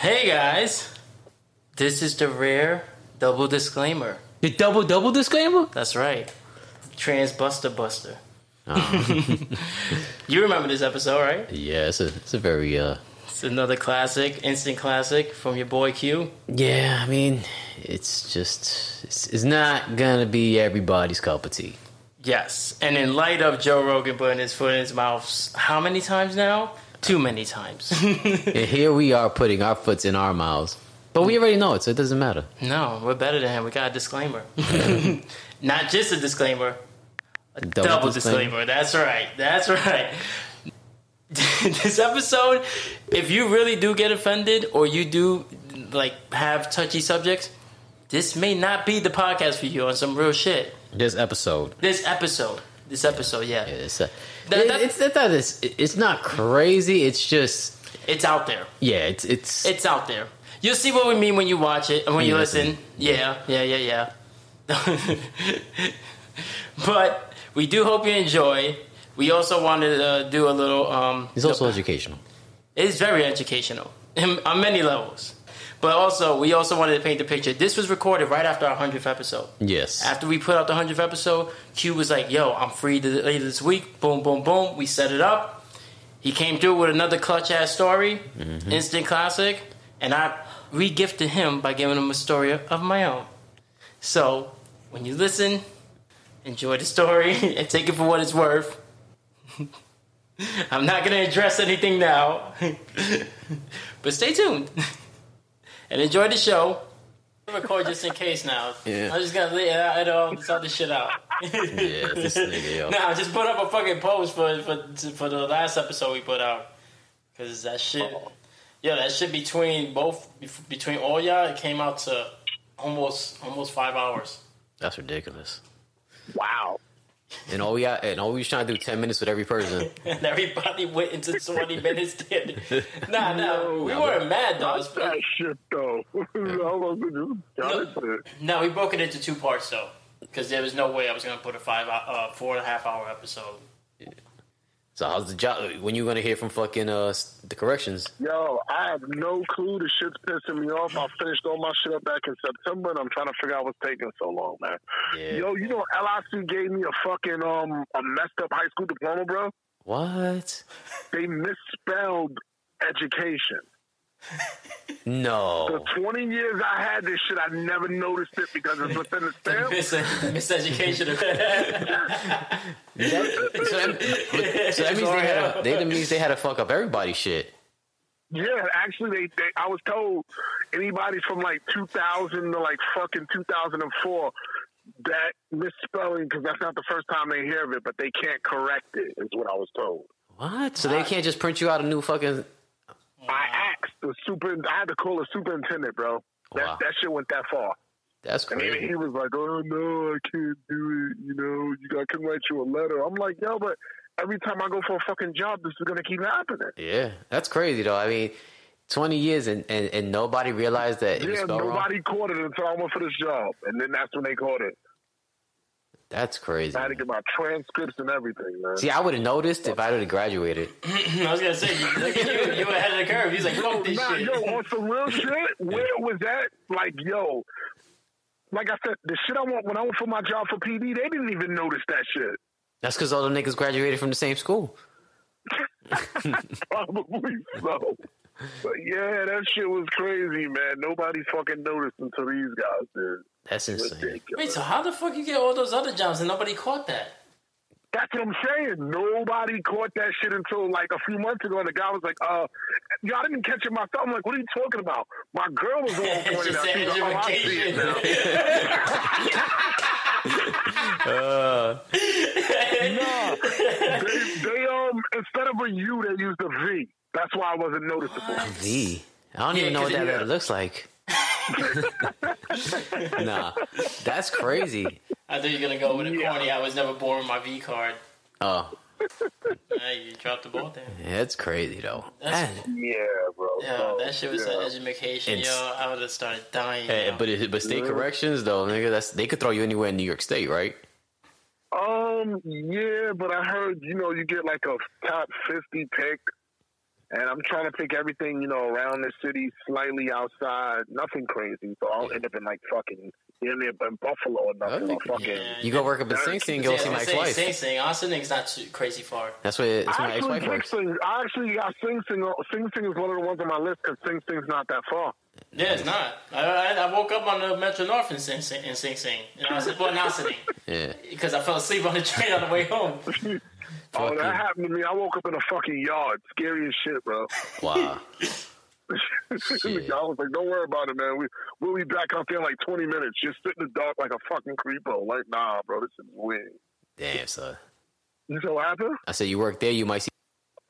Hey guys, this is the rare double disclaimer. The double double disclaimer? That's right, Trans Buster Buster. you remember this episode, right? Yeah, it's a it's a very uh It's another classic, instant classic from your boy Q. yeah. I mean, it's just it's, it's not gonna be everybody's cup of tea. Yes, and in light of Joe Rogan putting his foot in his mouth, how many times now? Too many times. And here we are putting our foots in our mouths, but we already know it, so it doesn't matter. no, we're better than him. We got a disclaimer. Not just a disclaimer, a Double double, disclaimer. disclaimer. That's right. That's right. this episode, if you really do get offended or you do like have touchy subjects, this may not be the podcast for you on some real shit. This episode, This episode, this episode, yeah, it's uh, That- it- that- it's it's not this. It's not crazy. It's just it's out there. yeah. It's it's It's out there. You'll see what we mean when you watch it and when you Yeah. listen. Yeah, yeah, yeah, yeah. but we do hope you enjoy. We also wanted to do a little. Um, it's also educational. it's very educational on many levels. But also, we also wanted to paint the picture. This was recorded right after our hundredth episode. Yes. After we put out the hundredth episode, Q was like, "Yo, I'm free later this week." Boom, boom, boom. We set it up. He came through with another clutch ass story, mm-hmm. instant classic, and I regifted him by giving him a story of my own. So when you listen, enjoy the story and take it for what it's worth. I'm not going to address anything now, but stay tuned and enjoy the show. Record just in case now. Yeah. I'm just gonna let edit all this other shit out. yeah, this nigga, yo. Nah, just put up a fucking post for for for the last episode we put out. Cause that shit, yeah, that shit between both between all y'all, it came out to almost almost five hours. That's ridiculous. Wow. And all we got, and all we was trying to do ten minutes with every person. And everybody went into twenty minutes. Did nah, nah, we Nah, weren't mad though. That's that shit though. How long did you? No, we broke it into two parts though, because there was no way I was gonna put a five uh, four and a half hour episode. So how's the job? When you gonna hear from fucking uh the corrections? Yo, I have no clue. The shit's pissing me off. I finished all my shit up back in September, and I'm trying to figure out what's taking so long, man. Yeah. Yo, you know, LIC gave me a fucking um a messed up high school diploma, bro. What? They misspelled education. No. The 20 years I had this shit, I never noticed it because it's within the stamp. Mis- miseducation. That- so that, so that means they had a, they, that means they had to fuck up everybody's shit. Yeah, actually, they, they I was told anybody from like 2000 to like fucking 2004 that misspelling because that's not the first time they hear of it, but they can't correct it. Is what I was told. What? So they can't just print you out a new fucking? I asked the super. I had to call the superintendent, bro. That Wow. that shit went that far, That's crazy. and he was like, "Oh no, I can't do it." You know, you I can write you a letter. I'm like, yo, but every time I go for a fucking job, this is gonna keep happening. Yeah, that's crazy though. I mean, twenty years and, and, and nobody realized that it was Yeah, spelled wrong. nobody caught it until I went for this job, and then that's when they caught it. That's crazy. I had to get my transcripts and everything, man. See, I would have noticed if I would have graduated. I was gonna say, you, look you, you were ahead of the curve. He's like, fuck this nah, shit. yo, on some real shit, where was that? Like, yo, like I said, the shit I want when I went for my job for PD, they didn't even notice that shit. That's because all the niggas graduated from the same school. Probably so. But yeah, that shit was crazy, man. Nobody fucking noticed until these guys did. That's insane. Wait, so how the fuck you get all those other jobs and nobody caught that? That's what I'm saying. Nobody caught that shit until like a few months ago. And the guy was like, uh, y'all didn't catch it myself. I'm like, what are you talking about? My girl was the one She pointing out. said She was like, oh, I see it now. Uh, No, they, they um instead of a U, they used a V. That's why I wasn't noticeable. V. I don't Yeah, even know what that it- letter looks like. nah, that's crazy. I thought you were gonna go with a Yeah. corny. I was never born with my V card. Oh, Hey, you dropped the ball there. yeah, it's crazy though. That's- Yeah, bro. Yeah, So, that shit was yeah. an education, It's- yo. I would have started dying. Hey, yo. but it, but state corrections though, nigga, that's they could throw you anywhere in New York State, right? Um, yeah, but I heard you know you get like a top fifty pick and I'm trying to pick everything, you know, around the city, slightly outside, nothing crazy. So I'll end up in like fucking in there in Buffalo or nothing. Or fucking. Yeah. You go work up in Sing Sing, go see my Sing ex-wife. Sing Sing. Ossining's not too crazy far. That's what that's I where my actually, ex-wife works. Sing, I actually got Sing Sing. Sing Sing is one of the ones on my list because Sing Sing's not that far. Yeah, it's not. I, I, I woke up on the Metro North in Sing Sing. In Sing Sing. And I was, well, not sitting Yeah. because I fell asleep on the train on the way home. Oh, that happened to me. I woke up in a fucking yard. Scary as shit, bro. Wow. I was like, don't worry about it, man. We, we'll be back out there in like 20 minutes. Just sit in the dark like a fucking creepo. Like, nah, bro, this is weird. Damn, son. You know what happened? I said you work there, you might see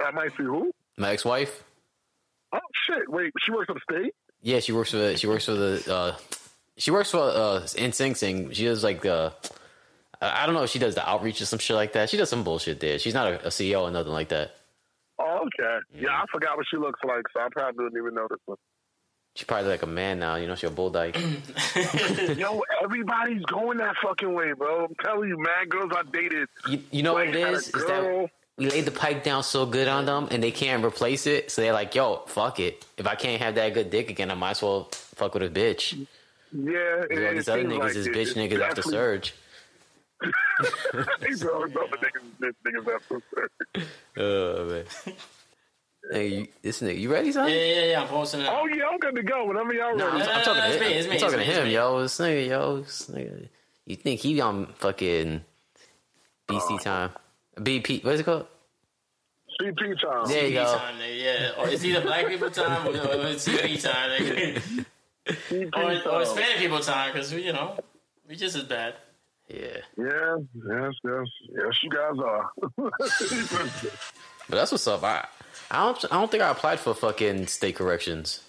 I might see who? my ex-wife. Oh, shit. Wait, she works upstate? Yeah, she works for the, she works for the uh she works for uh in Sing Sing. She does like uh I I don't know if she does the outreach or some shit like that. She does some bullshit there. She's not a, a CEO or nothing like that. Oh, okay. Yeah, I forgot what she looks like, so I probably didn't even notice her. She's probably like a man now, you know, she's a bull dyke. Yo, everybody's going that fucking way, bro. I'm telling you, man, girls I dated. You, you know what it like, had a is? Is that we laid the pipe down so good on them and they can't replace it. So they're like, yo, fuck it. If I can't have that good dick again, I might as well fuck with a bitch. Yeah, All it, these it other niggas like is it. bitch It's niggas after definitely- surge. These are other niggas, bitch niggas after surge. Oh man. Hey, you, this nigga, you ready, son? Yeah, yeah, yeah. I'm posting it. Oh, yeah, I'm good to go whenever y'all No, I'm, ready. I'm talking no, to it's him. me, it's me, I'm talking it's to me, him, it's yo. This nigga, yo. This nigga. You think he on fucking BC uh, time? BP, what is it called? CP time. There you CP go. time, nigga, yeah. Or it's either black people time or, or it's CP time, nigga. CP or, or it's time. Hispanic people time because you know we just as bad. Yeah. Yeah, yes, yes, yes, you guys are. But that's what's up. I, I don't I don't think I applied for fucking state corrections.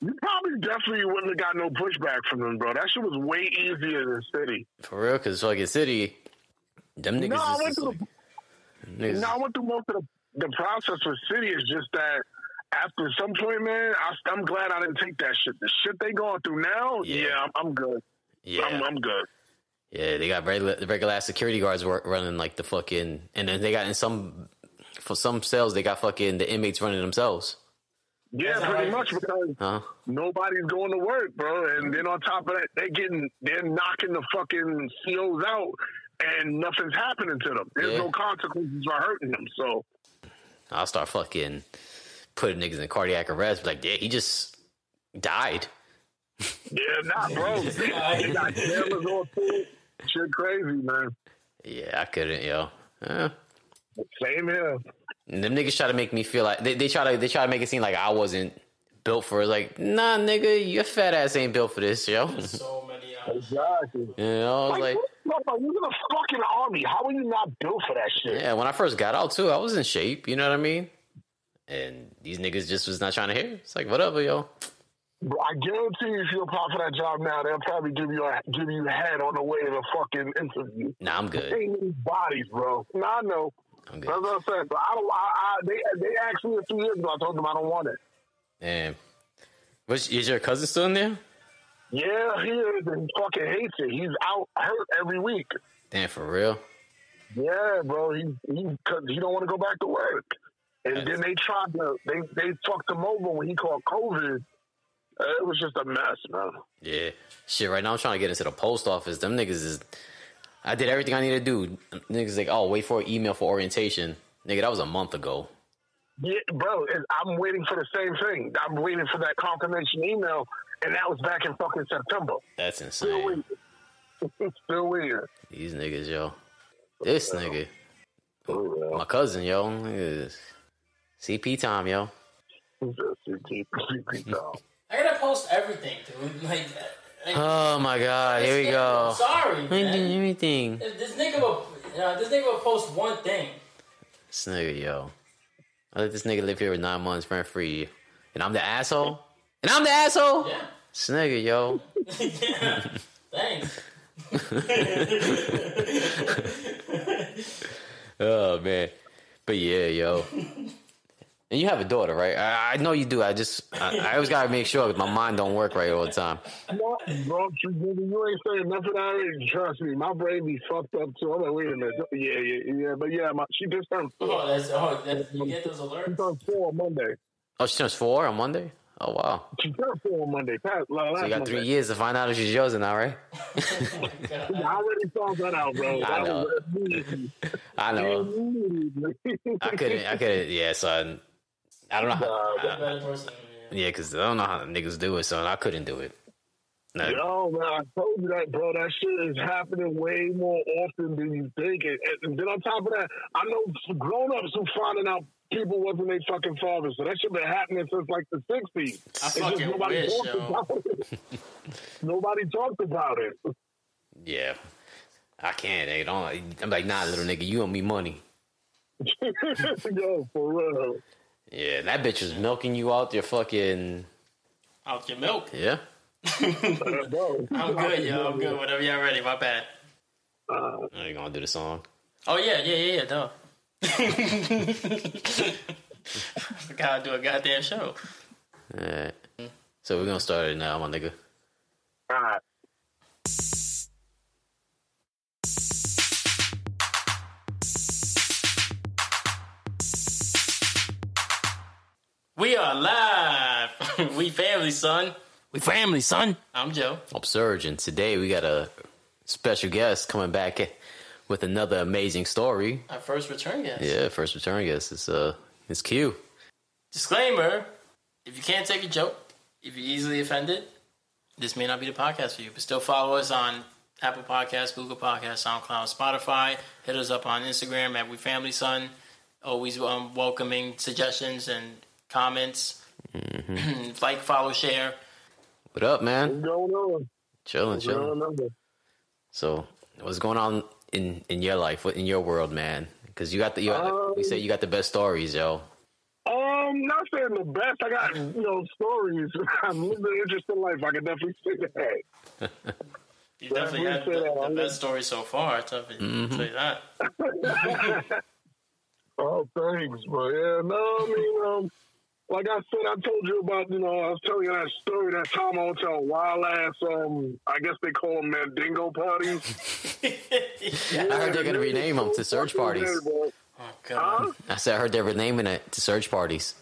you probably definitely wouldn't have got no pushback from them, bro. That shit was way easier than city. For real, cause fucking city, them niggas No, I went through like, the niggas, No, I went through most of the, the process with City. Is just that after some point, man, I, I'm glad I didn't take that shit. The shit they going through now, Yeah. yeah, I'm, I'm good. yeah, I'm, I'm good. Yeah. They got regular the regular ass security guards running like the fucking, and then they got in some for some cells they got fucking the inmates running themselves. Yeah, That's pretty much because Huh? nobody's going to work, bro. And then on top of that, they're getting they're knocking the fucking COs out, and nothing's happening to them. There's Yeah. no consequences for hurting them. So I'll start fucking putting niggas in cardiac arrest. Be like, yeah, he just died. yeah, nah, bro. they got cameras on too. Shit, crazy, man. Yeah, I couldn't, yo. Eh. Same here. And them niggas try to make me feel like they, they try to they try to make it seem like I wasn't built for it. Like, nah, nigga, your fat ass ain't built for this, yo. So many hours. Exactly. You know, I was like, what? No, you're in the fucking army. How are you not built for that shit? yeah. When I first got out too, I was in shape. You know what I mean? And these niggas just was not trying to hear. It's like, whatever, yo. I guarantee you, if you apply for that job now, they'll probably give you a give you head on the way to the fucking interview. Nah, I'm good. Ain't bodies, bro. Nah, I know. I'm good. That's what I'm saying. But I don't. I, I, they they asked me a few years ago. I told them I don't want it. Damn. What's, is your cousin still in there? Yeah, he is and he fucking hates it. He's out hurt every week. Damn, for real. Yeah, bro. He he cause he don't want to go back to work. And That's- then they tried to they they fucked him over when he caught COVID. Uh, it was just a mess, man. Yeah. Shit, right now I'm trying to get into the post office. Them niggas is. I did everything I needed to do. Niggas like, oh, wait for an email for orientation. Nigga, that was a month ago. Yeah, bro. I'm waiting for the same thing. I'm waiting for that confirmation email, and that was back in fucking September. That's Still insane. waiting. Still waiting. These niggas, yo. This nigga. My cousin, yo. Is- CP time, yo. I gotta post everything, dude. Like, like Oh my god, here we go. I'm sorry, I didn't man. do anything. This nigga will, you know, this nigga will post one thing. This nigga, yo. I let this nigga live here with nine months rent free. And I'm the asshole? And I'm the asshole? Yeah. This nigga, yo. yeah. Thanks. Oh man. But yeah, yo. And you have a daughter, right? I, I know you do. I just I, I always gotta make sure 'cause my mind don't work right all the time. No, bro, you you ain't saying nothing already. Trust me, my brain be fucked up too. I'm like, wait a minute. Yeah, yeah, yeah. But yeah, my, she just turned Oh, four. that's oh, that's, you get those alerts. She turned four on Monday. Oh, she turns four on Monday. Oh wow! She turned four on Monday. Past, last So you got Monday. three years to find out if she's yours or not, right? Oh, I already found that out, bro. I know. I know. I couldn't. I couldn't. Yeah, son. I don't know. How, uh, I- yeah. because I don't know how niggas do it, son. I couldn't do it. No. Yo, man, I told you that, bro. That shit is happening way more often than you think. And, and then on top of that, I know grown ups who finding out people wasn't their fucking fathers. So that shit been happening since like the 60s. I It's just fucking nobody wish, talked yo. about it. nobody talked about it. Yeah, I can't. They don't. I'm like, nah, little nigga, you owe me money. Yo, for real. Yeah, that bitch was milking you out your fucking. Out your milk. Yeah. I'm good, yo. I'm good. Whatever y'all ready, my bad. Uh, Are you gonna do the song? Oh yeah, yeah, yeah, yeah. Duh. Forgot how to do a goddamn show. Alright. So we're gonna start it now, my nigga. all right. We are live. we family, son. We family, son. I'm Joe. Upsurge, and today we got a special guest coming back with another amazing story. Our first return guest. Yeah, first return guest. It's uh, it's Q. Disclaimer: If you can't take a joke, if you're easily offended, this may not be the podcast for you. But still follow us on Apple Podcasts, Google Podcasts, SoundCloud, Spotify. Hit us up on Instagram at We Family Son. Always um, welcoming suggestions and comments. like, follow, share. What up, man? What's going on? Chilling, What's chilling. So, what's going on in in your life, what in your world, man? Because you got the you, got the- you say you got the best stories, yo. Um, not saying the best. I got you know stories. I'm living an interesting life. I can definitely say that. You definitely had Definitely say the, the best story so far. I'll tell you, tell you that. Oh, thanks, bro. Yeah, no, I mean, um, like I said, I told you about, you know, I was telling you that story that time I went to a wild ass, um, I guess they call them Mandingo parties. I heard they're gonna rename them to search parties. Oh, God. I said I heard they were naming it to search parties.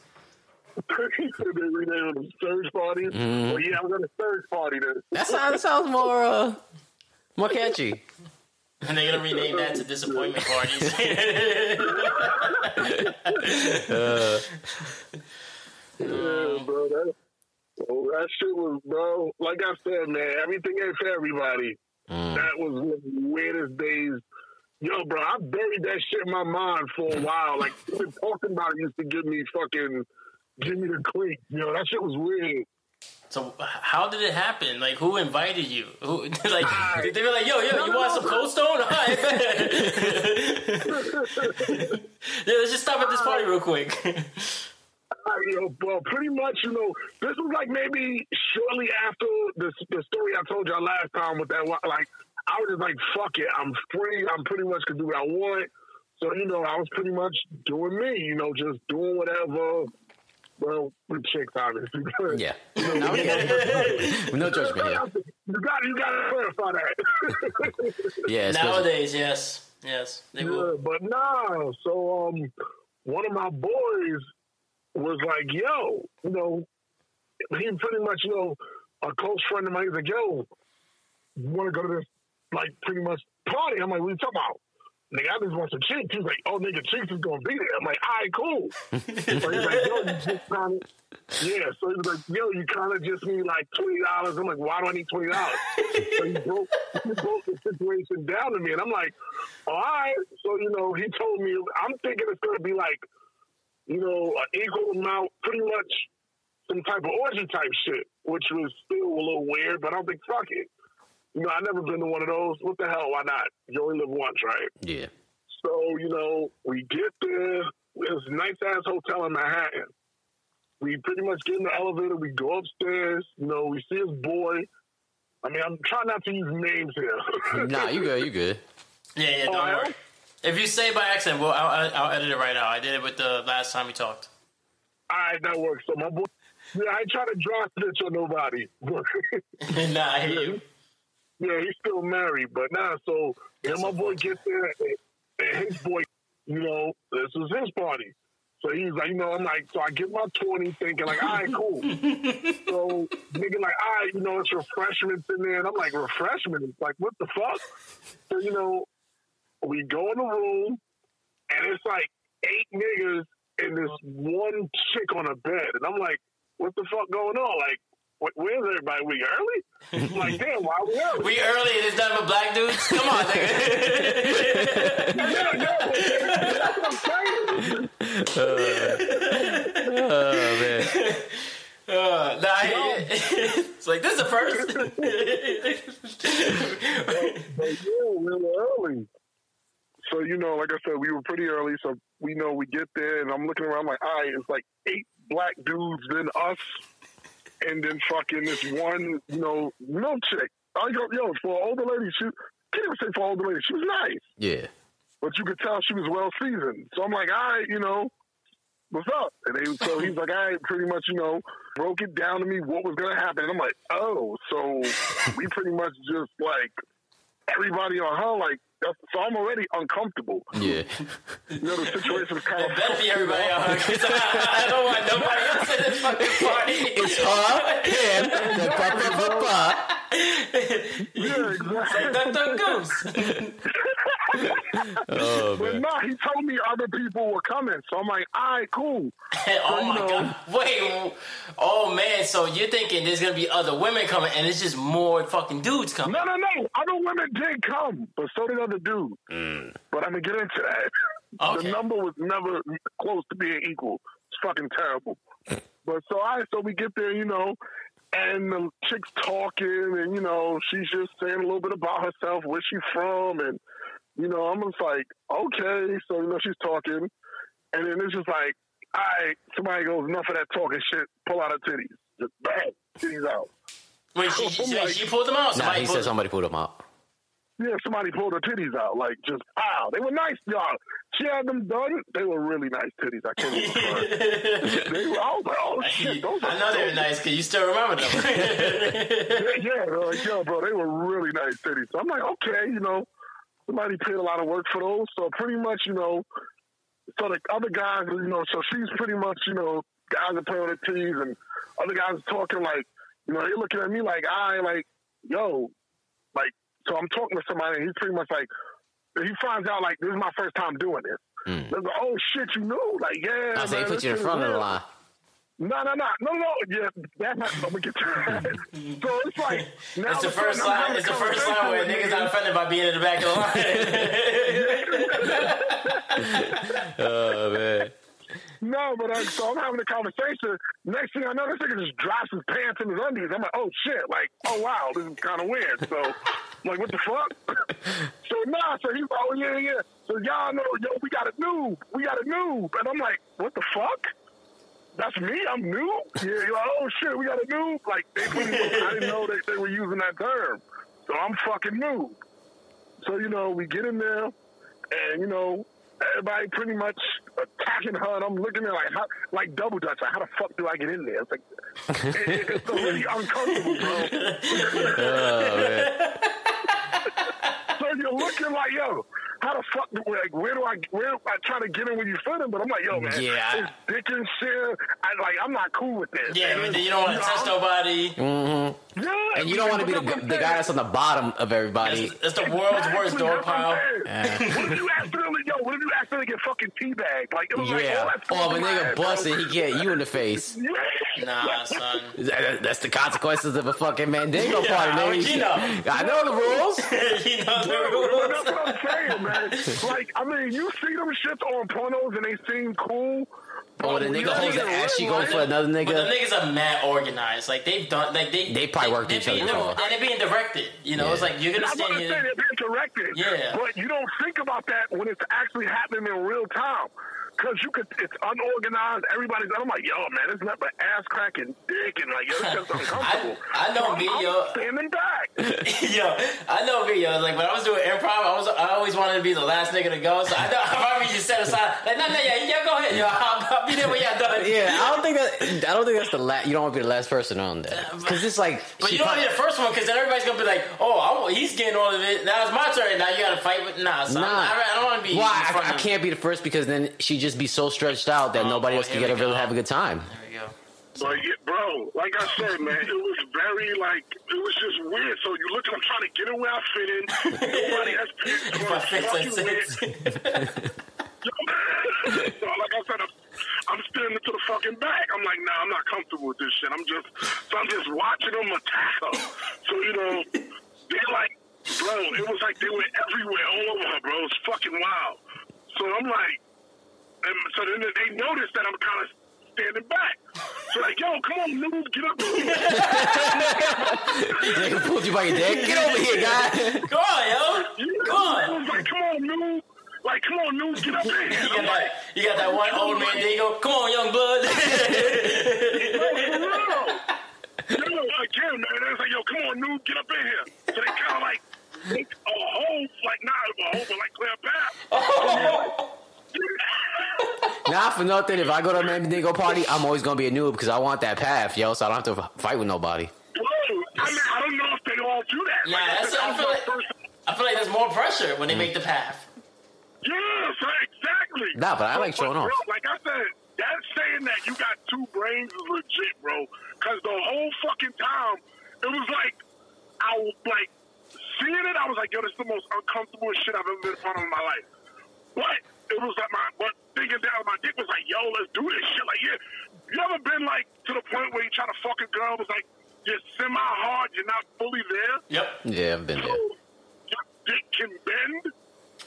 they renamed them surge parties. Well, yeah, I'm going to surge party then. That sounds, that sounds more uh, more catchy. And they're going to rename that to disappointment parties. Yeah, bro. That, oh, that shit was, bro. Like I said, man, everything ain't for everybody. Mm. That was one of the weirdest days. Yo, bro, I buried that shit in my mind for a while. Like, even talking about it used to give me fucking, give me the creep. Yo, that shit was weird. So how did it happen? Like who invited you? Who like they were like, yo, yo, you want some cold stone? All right, yeah, let's just stop at this party real quick. Uh, you know, well, pretty much, you know, this was like maybe shortly after the the story I told y'all last time with that. one- Like, I was just like, "Fuck it, I'm free. I'm pretty much can do what I want." So, you know, I was pretty much doing me. You know, just doing whatever. Well, with chicks, obviously. Yeah. No, we get it. No judgment here. You got you got to clarify that. Yeah, Nowadays, yes, yes, they Yeah, will. but nah. So um, one of my boys was like, "Yo, you know," he pretty much, you know, a close friend of mine. He's like, "Yo, want to go to this like pretty much party?" I'm like, "What you talking about?" Nigga, I just want some chicks. He's like, "Oh, nigga, chicks is gonna be there." I'm like, "All right, cool." so he's like, "Yo, you just kind of." Yeah, so he was like, "Yo, you kind of just need like twenty dollars." I'm like, "Why do I need twenty dollars?" so he broke, he broke the situation down to me, and I'm like, "All right." So you know, he told me, I'm thinking it's going to be like, you know, an equal amount, pretty much some type of orgy type shit, which was still a little weird, but I'm like, fuck it. You know, I never been to one of those. What the hell? Why not? You only live once, right? yeah. So, you know, we get there. It's a nice ass hotel in Manhattan. We pretty much get in the elevator. We go upstairs. You know, we see his boy. I mean, I'm trying not to use names here. Nah, you good, you good. Yeah, yeah, don't yeah? worry. If you say by accident, well, I'll, I'll, edit it right out. I did it with the last time we talked. All right, that works. So my boy, yeah, I ain't trying to draw snitch on nobody. nah, I hear you. yeah, he's still married, but nah. So and my boy gets there, and his boy, you know, this is his party. So he's like, you know, I'm like, so I get my 20 thinking like, all right, cool. so nigga like, all right, you know, it's refreshments in there. And I'm like, refreshments? Like, what the fuck? So, you know, we go in the room and it's like eight niggas and this one chick on a bed. And I'm like, what the fuck going on? Like, where's everybody? We early? I'm like, damn, why we early? We early and it's nothing but black dudes. Come on, nigga. yeah, yeah, that's what I'm saying. Oh man. Uh, nah, I- it's like this is the first. But yeah, we were early. So, you know, like I said, we were pretty early. So we know we get there, and I'm looking around like, all right, it's like eight black dudes, then us, and then fucking this one, you know, no chick. I go, yo, for an older lady, she can't even say for an older lady, she was nice, Yeah. but you could tell she was well seasoned. So I'm like, all right, you know, what's up? And they, so he's like, all right, pretty much, you know, broke it down to me what was gonna happen. And I'm like, oh, so we pretty much just like everybody on her, like, that's, so I'm already uncomfortable. Yeah. You know, the situation is kind It of better be everybody on her because I, I don't want nobody else in this fucking party. It's her, him, the ba ba ba ba. yeah, exactly. Duck, duck, goose. Oh But man. no, he told me other people were coming, so I'm like, all right, cool. oh my know- god! Wait, oh man! So you're thinking there's gonna be other women coming, and it's just more fucking dudes coming? No, no, no. Other women did come, but so did other dudes. Mm. But I'm gonna get into that. Okay. The number was never close to being equal. It's fucking terrible. but so I, so we get there, you know, and the chick's talking, and you know, she's just saying a little bit about herself, where she's from, and you know, I'm just like, okay. So you know, she's talking, and then it's just like, all right, somebody goes, enough of that talking shit. Pull out her titties, just bang, titties out. Wait, she, she, like- she pulled them out. Nah, Somebody he pulled said somebody pulled him out. Yeah, somebody pulled her titties out, like just wow. They were nice, y'all. She had them done. They were really nice titties. I can't even. front. they were, I was like, oh shit, those are. I know they were nice because you still remember them. Yeah, yeah, they're like, yo, bro, they were really nice titties. So I'm like, okay, you know, somebody paid a lot of work for those. So pretty much, you know, so the other guys, you know, so she's pretty much, you know, guys are playing with their titties, and other guys are talking like, you know, they're looking at me like, I like, yo, like, so I'm talking to somebody, and he's pretty much like, he finds out like this is my first time doing this. Mm. Like, oh shit, you knew? Like, yeah. I say man, put you in front of the line. No, no, no, no, no. Yeah, that's not. I'm gonna get to that. so it's like now It's the all of a first line. It's the first line where niggas not offended by being in the back of the line. Oh man. No, but I, so I'm having a conversation. Next thing I know, this nigga just drops his pants and his undies. I'm like, oh shit, like, oh wow, this is kind of weird. So, I'm like, what the fuck? so nah, so he's like, oh yeah, yeah. So y'all know, yo, we got a noob, we got a noob, and I'm like, what the fuck? That's me. I'm new. Yeah, you're like, oh shit, we got a noob. Like they pretty much, I didn't know they, they were using that term. So I'm fucking new. So you know, we get in there, and you know, everybody pretty much attacking her, and I'm looking at like, how, like double dutch. Like, how the fuck do I get in there? It's like it, it- it's really uncomfortable, bro. Oh man. so you're looking like, yo, how the fuck, do, like, where do I, where do I try to get in when you fit in? But I'm like, yo, man, Yeah, I- it's dick and shit. I like, I'm not cool with this. Yeah, man. you don't want to touch nobody. Mm-hmm. Yeah, And you don't want to be the, that's the guy that's on the bottom of everybody. It's, that's the world's worst door that's what I'm pile. saying. What if you accidentally, yo, what if you accidentally get fucking teabagged? Like, it was like, Yeah. oh, that's if a my nigga head, bro. busted, he get you in the face. Yeah. Nah, son. That- That's the consequences of a fucking Mandingo Yeah, party, how would nigga. you know? I know the rules. you know the rules. that's what I'm saying, man. Like, I mean, you see them shits on pornos and they seem cool. Or the but nigga when holds you're the ass, she real goes life- for another But the niggas are mad organized. Like they've done, like they They probably worked they're each other being- And they're being directed. You know, Yeah. it's like you're gonna That's what stand I'm saying. here. They're being directed. Yeah. But you don't think about that when it's actually happening in real time. Because you could, it's unorganized. Everybody's, I'm like, yo, man, it's not but ass cracking dick and like, yo, it's just uncomfortable. I know So I'm, me, I'm yo. standing back. yo, I know me, yo. Like when I was doing improv, I was I always wanted to be the last nigga to go. So I know I probably just set aside like, no, no, yeah, yeah, go ahead, yo. I'll, I'll be there when y'all done. Yeah, I don't think that. I don't think that's the last. You don't want to be the last person on that. because it's like. But she you don't probably- want to be the first one because then everybody's gonna be like, "Oh, I want, he's getting all of it. Now it's my turn. Now you got to fight with nah." So Nah. I, I don't want to be. Why? in front I, I can't be the first because then she just be so stretched out that Oh, nobody boy, else can here get we to really have a good time. There we go. But yeah, bro, like I said, man, it was very like it was just weird. So you look, I'm trying to get in where I fit in. Nobody has If I it's fix fucking that weird. six. so like I said, I'm, I'm standing to the fucking back. I'm like, nah, I'm not comfortable with this shit. I'm just, so I'm just watching them attack her. So you know, they're like, bro, it was like they were everywhere, all over her, bro. It's fucking wild. So I'm like, and so then they noticed that I'm kind of standing back. So like, yo, come on, noob, get up here. They pulled you by your dick. Get over here, guy. Go on, yo. Go I on. was like, come on, noob. Like, come on, noob, get up here. You got like, that, you got that one old man dingo. Come on, young blood. Yo, again, man, they was like, yo, come on, noob, get up in here. So they kind of like make a hole, like not a hole, but like clear a path. Oh. Not for nothing. If I go to a Mandingo party, I'm always gonna be a noob because I want that path, yo. So I don't have to fight with nobody. Bro, I mean, I don't know if they all do that. Nah, Like, that's- that I was feel like- first- I feel like there's more pressure when they make the path. Yes, exactly. Nah, but I like showing off. Like I said, that saying that you got two brains is legit, bro. Because the whole fucking time, it was like, I was like, seeing it, I was like, yo, this is the most uncomfortable shit I've ever been a part of in my life. But it was like my, but thinking down my dick was like, yo, let's do this shit. Like, yeah, you ever been like to the point where you try to fuck a girl, it was like, you're semi hard, you're not fully there. Yep. Yeah, I've been So there. your dick can bend.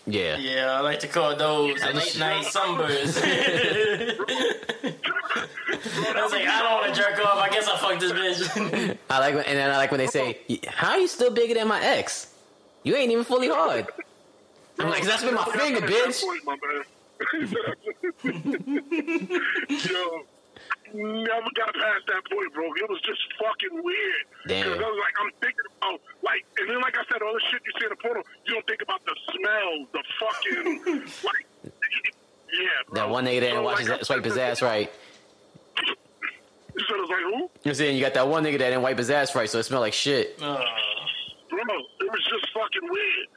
Yeah. Yeah, I like to call those late night sunburns. I was like, I don't want to jerk off. I guess I fucked this bitch. I like when, and then I like when they say, "How are you still bigger than my ex? You ain't even fully hard." I'm like, "That's been my finger, bitch." Yo, never got past that point, bro. It was just fucking weird. Damn. 'Cause I was like, I'm thinking about, like, and then, like I said, all the shit you see in the portal, you don't think about the smells, the fucking, like, yeah, bro. That one nigga that didn't watch his, like, swipe his ass right. You said it was like, who? I'm saying you got that one nigga that didn't wipe his ass right, so it smelled like shit. Oh. Bro, it was just fucking weird.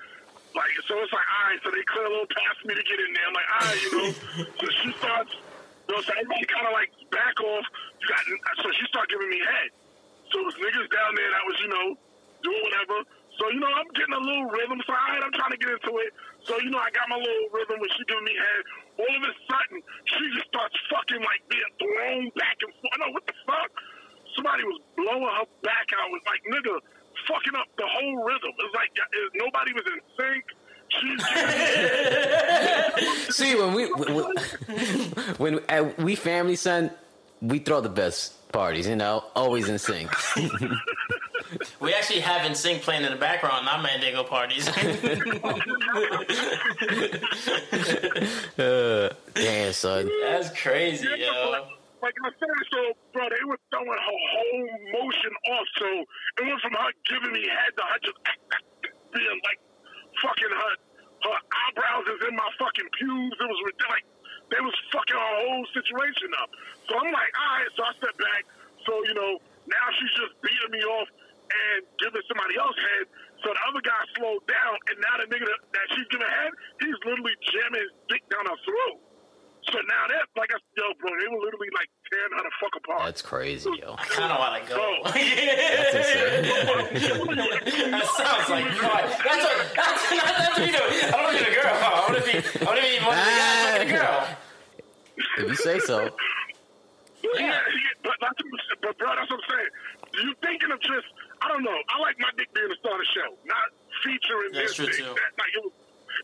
Like, so it's like, all right, so they clear a little path for me to get in there. I'm like, all right, you know. so she starts, you know, so everybody kind of like back off. You got, so she started giving me head. So it was niggas down there that was, you know, doing whatever. So, you know, I'm getting a little rhythm. So, all right, I'm trying to get into it. So, you know, I got my little rhythm when she giving me head. All of a sudden, she just starts fucking like being thrown back and forth. I know, what the fuck? Somebody was blowing her back out. It was like, nigga, fucking up the whole rhythm. It was like it, nobody was in sync. See, when we when, when uh, we family son, we throw the best parties. You know, always in sync. We actually have in sync playing in the background, not Mandingo parties. Uh, damn, son. That's crazy, yo. Like I said, so bro, they were throwing her whole motion off. So it went from her giving me head to her just being like fucking her. Her eyebrows is in my fucking pubes. It was. Like they was fucking our whole situation up. So I'm like, all right. So I step back. So you know, now she's just beating me off and giving somebody else head. So the other guy slowed down, and now the nigga that, she's giving head, he's literally jamming his dick down her throat. So now that, like I yo, bro, they were literally like tearing her the fuck apart. That's crazy, yo. I kind of want to go. Bro. That's insane. that sounds like fun. That's what. That's, that's what you do. I don't want to be a girl. I want to be. I want to be one of the guys a ah. girl. If you say so. Yeah, yeah, but, that's, but bro, that's what I'm saying. You thinking of just, I don't know. I like my dick being the star of the show, not featuring That's this true, thing. too. That, like, it was,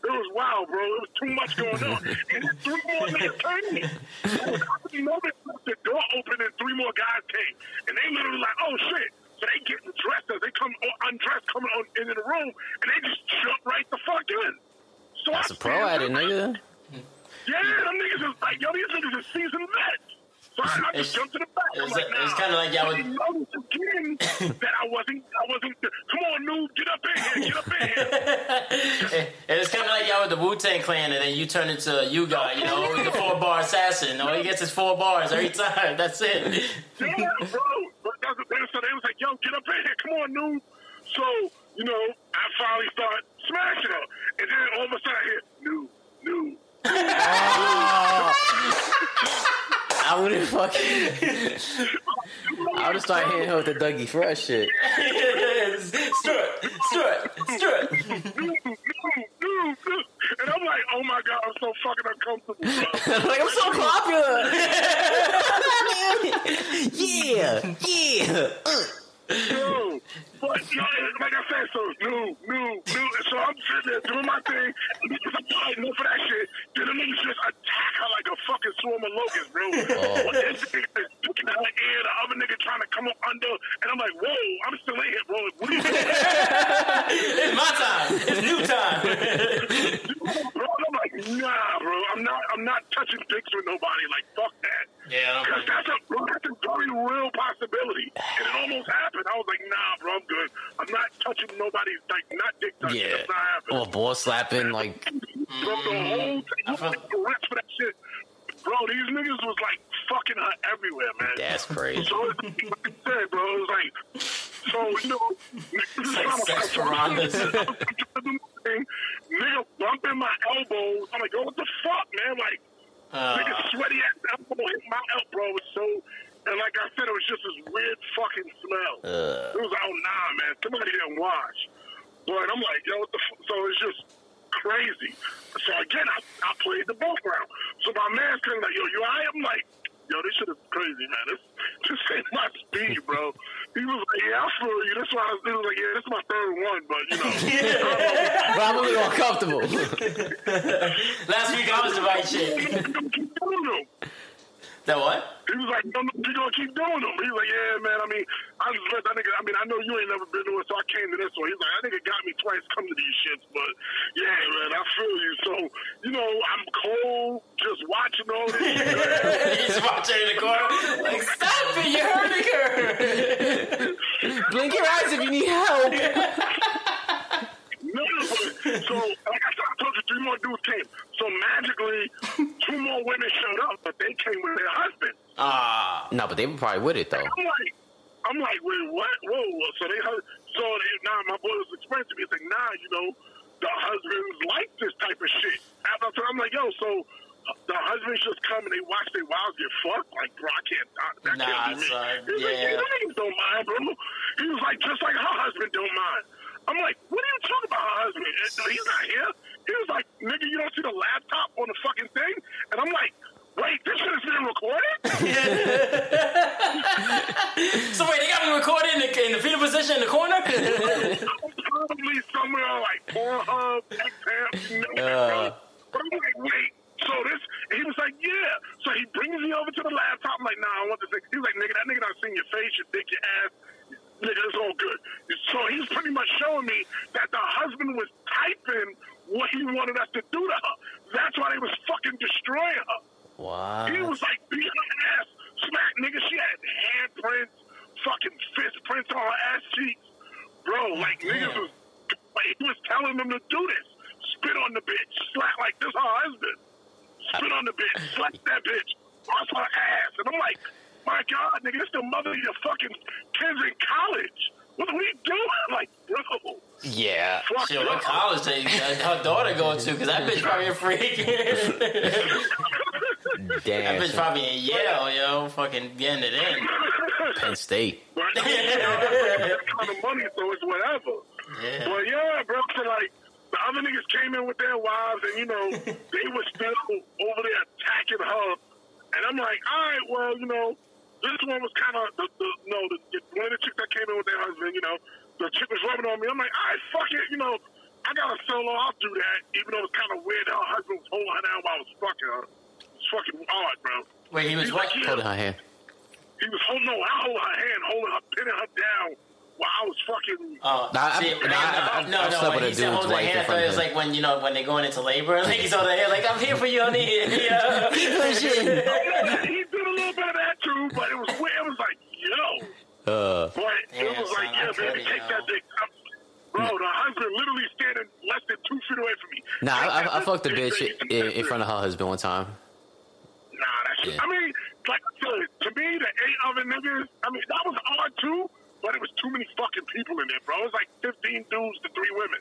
it was wild, bro. It was too much going on. and three more niggas came. I was out of the moment, the door opened and three more guys came. And they literally like, oh shit. So they getting dressed as they come undressed coming on into the room and they just jump right the fuck in. So That's I a pro at it, nigga. Yeah, them niggas is like, yo, these niggas is seasoned vets. So I, I just It's- jumped to the back. It's- like, it's nah. kinda like y'all But he noticed again that I wasn't. I wasn't. Come on, noob, get up in here. Get up in here. And it's kind of like y'all with the Wu Tang Clan, and then you turn into you guy, you know, the four bar assassin. All he gets is four bars every time. That's it. Yeah, bro. But that's the thing. So they was like, yo, get up in here. Come on, noob. So, you know, I finally start smashing her. And then all of a sudden I hear, noob, noob. I would have fucking. I would have started hitting her with the Dougie Fresh shit. Strut, strut, strut. noob. And I'm like, oh my God, I'm so fucking uncomfortable, like I'm so popular. yeah, yeah. Uh. Yo, but yo, like I said, so noob, noob, noob. So I'm sitting there doing my thing. Because I'm tired enough for that shit, then the niggas just attack her like a fucking swarm of locusts, bro. Oh. But this nigga is looking at her ear, the other nigga trying to come up under, and I'm like, whoa, I'm still in here, bro. What are you doing? It's my time. It's new time. bro, I'm like, nah, bro. I'm not, I'm not touching dicks with nobody. Like, fuck that. Yeah. Because that's a, bro, that's a very real possibility. And it almost happened. I was like, nah, bro, I'm good. I'm not touching nobody's, like, not dick touching. Yeah. That's not happening. Or ball slapping, like Bro, the whole thing, you feel- the rest for that shit. Bro, these niggas was, like, fucking her everywhere, man. that's crazy. So, it's like I said, bro, it was like, so, you know, this is like how I'm- sex. I'm trying to do my. Nigga bumping my elbows. I'm like, yo, what the fuck, man? Like, Nigga Uh, sweaty ass elbow hit my elbow, bro. It was so, and like I said, it was just this weird fucking smell. Uh, It was like, oh nah, man, somebody didn't wash. But I'm like, yo, what the f-? so it's just crazy. So again, I, I played the ball ground. So my man's kind of like, yo, you alright? I'm like, yo, this shit is crazy, man. This this ain't my speed, bro. He was like, yeah, I feel you. That's why I was, he was like, yeah, this is my third one, but you know. but I'm a little uncomfortable. last week I was the right shit. Keep. That what? He was like, no, no, you gonna keep doing them. He was like, yeah, man. I mean, I just let that nigga. I mean, I know you ain't never been to it, so I came to this one. He's like, that nigga got me twice come to these shits, but yeah, man, I feel you. So, you know, I'm cold, just watching all this. shit. He's watching in the corner. Like, stop it, you're hurting her. Blink your eyes if you need help. no, but, so like I said, I told you, three more dudes came. So magically, two more women showed up, but they came with their husbands. Ah. No, but they were probably with it though. I'm like, I'm like, wait, what? Whoa, whoa. So they, heard- so they, nah, my boy was explaining to me, he's like, nah, you know, the husbands like this type of shit. After I told I'm like, yo, so uh, the husbands just come and they watch their wives get fucked? Like, bro, I can't, I, that Nah, can't be me. son, He was like, yeah. yeah, them don't mind, bro. He was like, just like her husband don't mind. I'm like, what are you talking about, her husband? He's not here. He was like, nigga, you don't see the laptop on the fucking thing? And I'm like, wait, this shit is being recorded? So wait, they got me recorded in the, in the fetal position in the corner? probably somewhere on like Pornhub, XM, you Uh. But I'm like, wait. So this, he was like, yeah. So he brings me over to the laptop. I'm like, nah, I want this thing. He was like, nigga, that nigga not seeing your face, your dick, your ass. Nigga, it's all good. So he's pretty much showing me that the husband was typing what he wanted us to do to her. That's why they was fucking destroying her. What? He was like beating her ass, smack nigga. She had handprints, fucking fist prints on her ass cheeks, bro. Oh, like niggas was, like, he was telling them to do this. Spit on the bitch, slap like this her husband. Spit on the bitch, slap that bitch, bust her ass, and I'm like, my God, nigga, this the mother of your fucking kids in college. What are we doing? Like, bro, Yeah. fuck Shit, no. what college did uh, her daughter going to? Because that bitch probably a freak. Damn. that Damn. bitch probably in Yale, yo. Fucking getting it in. Penn State. But that kind of money, so it's whatever. Yeah. But yeah, bro, so like the other niggas came in with their wives, and you know they were still over there attacking her, and I'm like, all right, well, you know, this one was kind of the, the no, the, the, one of the chicks that came in with their husband, you know, the chick was rubbing on me. I'm like, all right, fuck it, you know, I got a solo. I'll do that, even though it's kind of weird that her husband was holding her down while I was fucking her. It's fucking odd, bro. Wait, he was He's what? like, yeah. Holding her hand. He was holding, no, I hold her hand, holding her, pinning her down while I was fucking. Oh, Nah, see, I- nah, I- I- no, I've no, slept when with a he said dude's hold the in hand, I thought front it was like when you know when they're going into labor, like he's on the hand, like I'm here for you, honey. Yeah. Keep pushing. he did a little bit of that, too, But it Damn, it was like, uh. son, yeah, I baby, couldn't, take yo. that dick. I'm- Bro, the husband literally standing less than two feet away from me. nah, I, I, I fucked a bitch in, in front of her husband one time. Nah, that's Yeah. I mean, like I said, to me, the eight other niggas, I mean, that was hard too, but it was too many fucking people in there, bro. It was like 15 dudes to three women.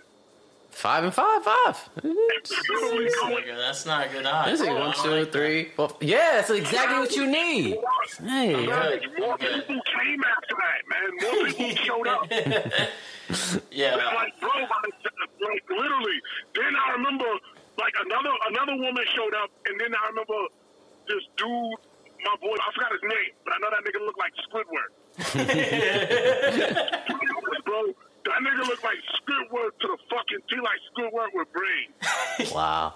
Five and five, five. Literally going Nigga, that's not good odds. This is I one, don't two, like three, four. Yeah, that's exactly what you need. Hey, Guys, Good, more people came after that, man. More people showed up. Yeah. And like, bro, like, like literally. Then I remember, like another another woman showed up, and then I remember this dude, my boy. I forgot his name, but I know that nigga looked like Squidward. bro, that nigga looked like Squidward to the fucking T, like Squidward with brains. wow.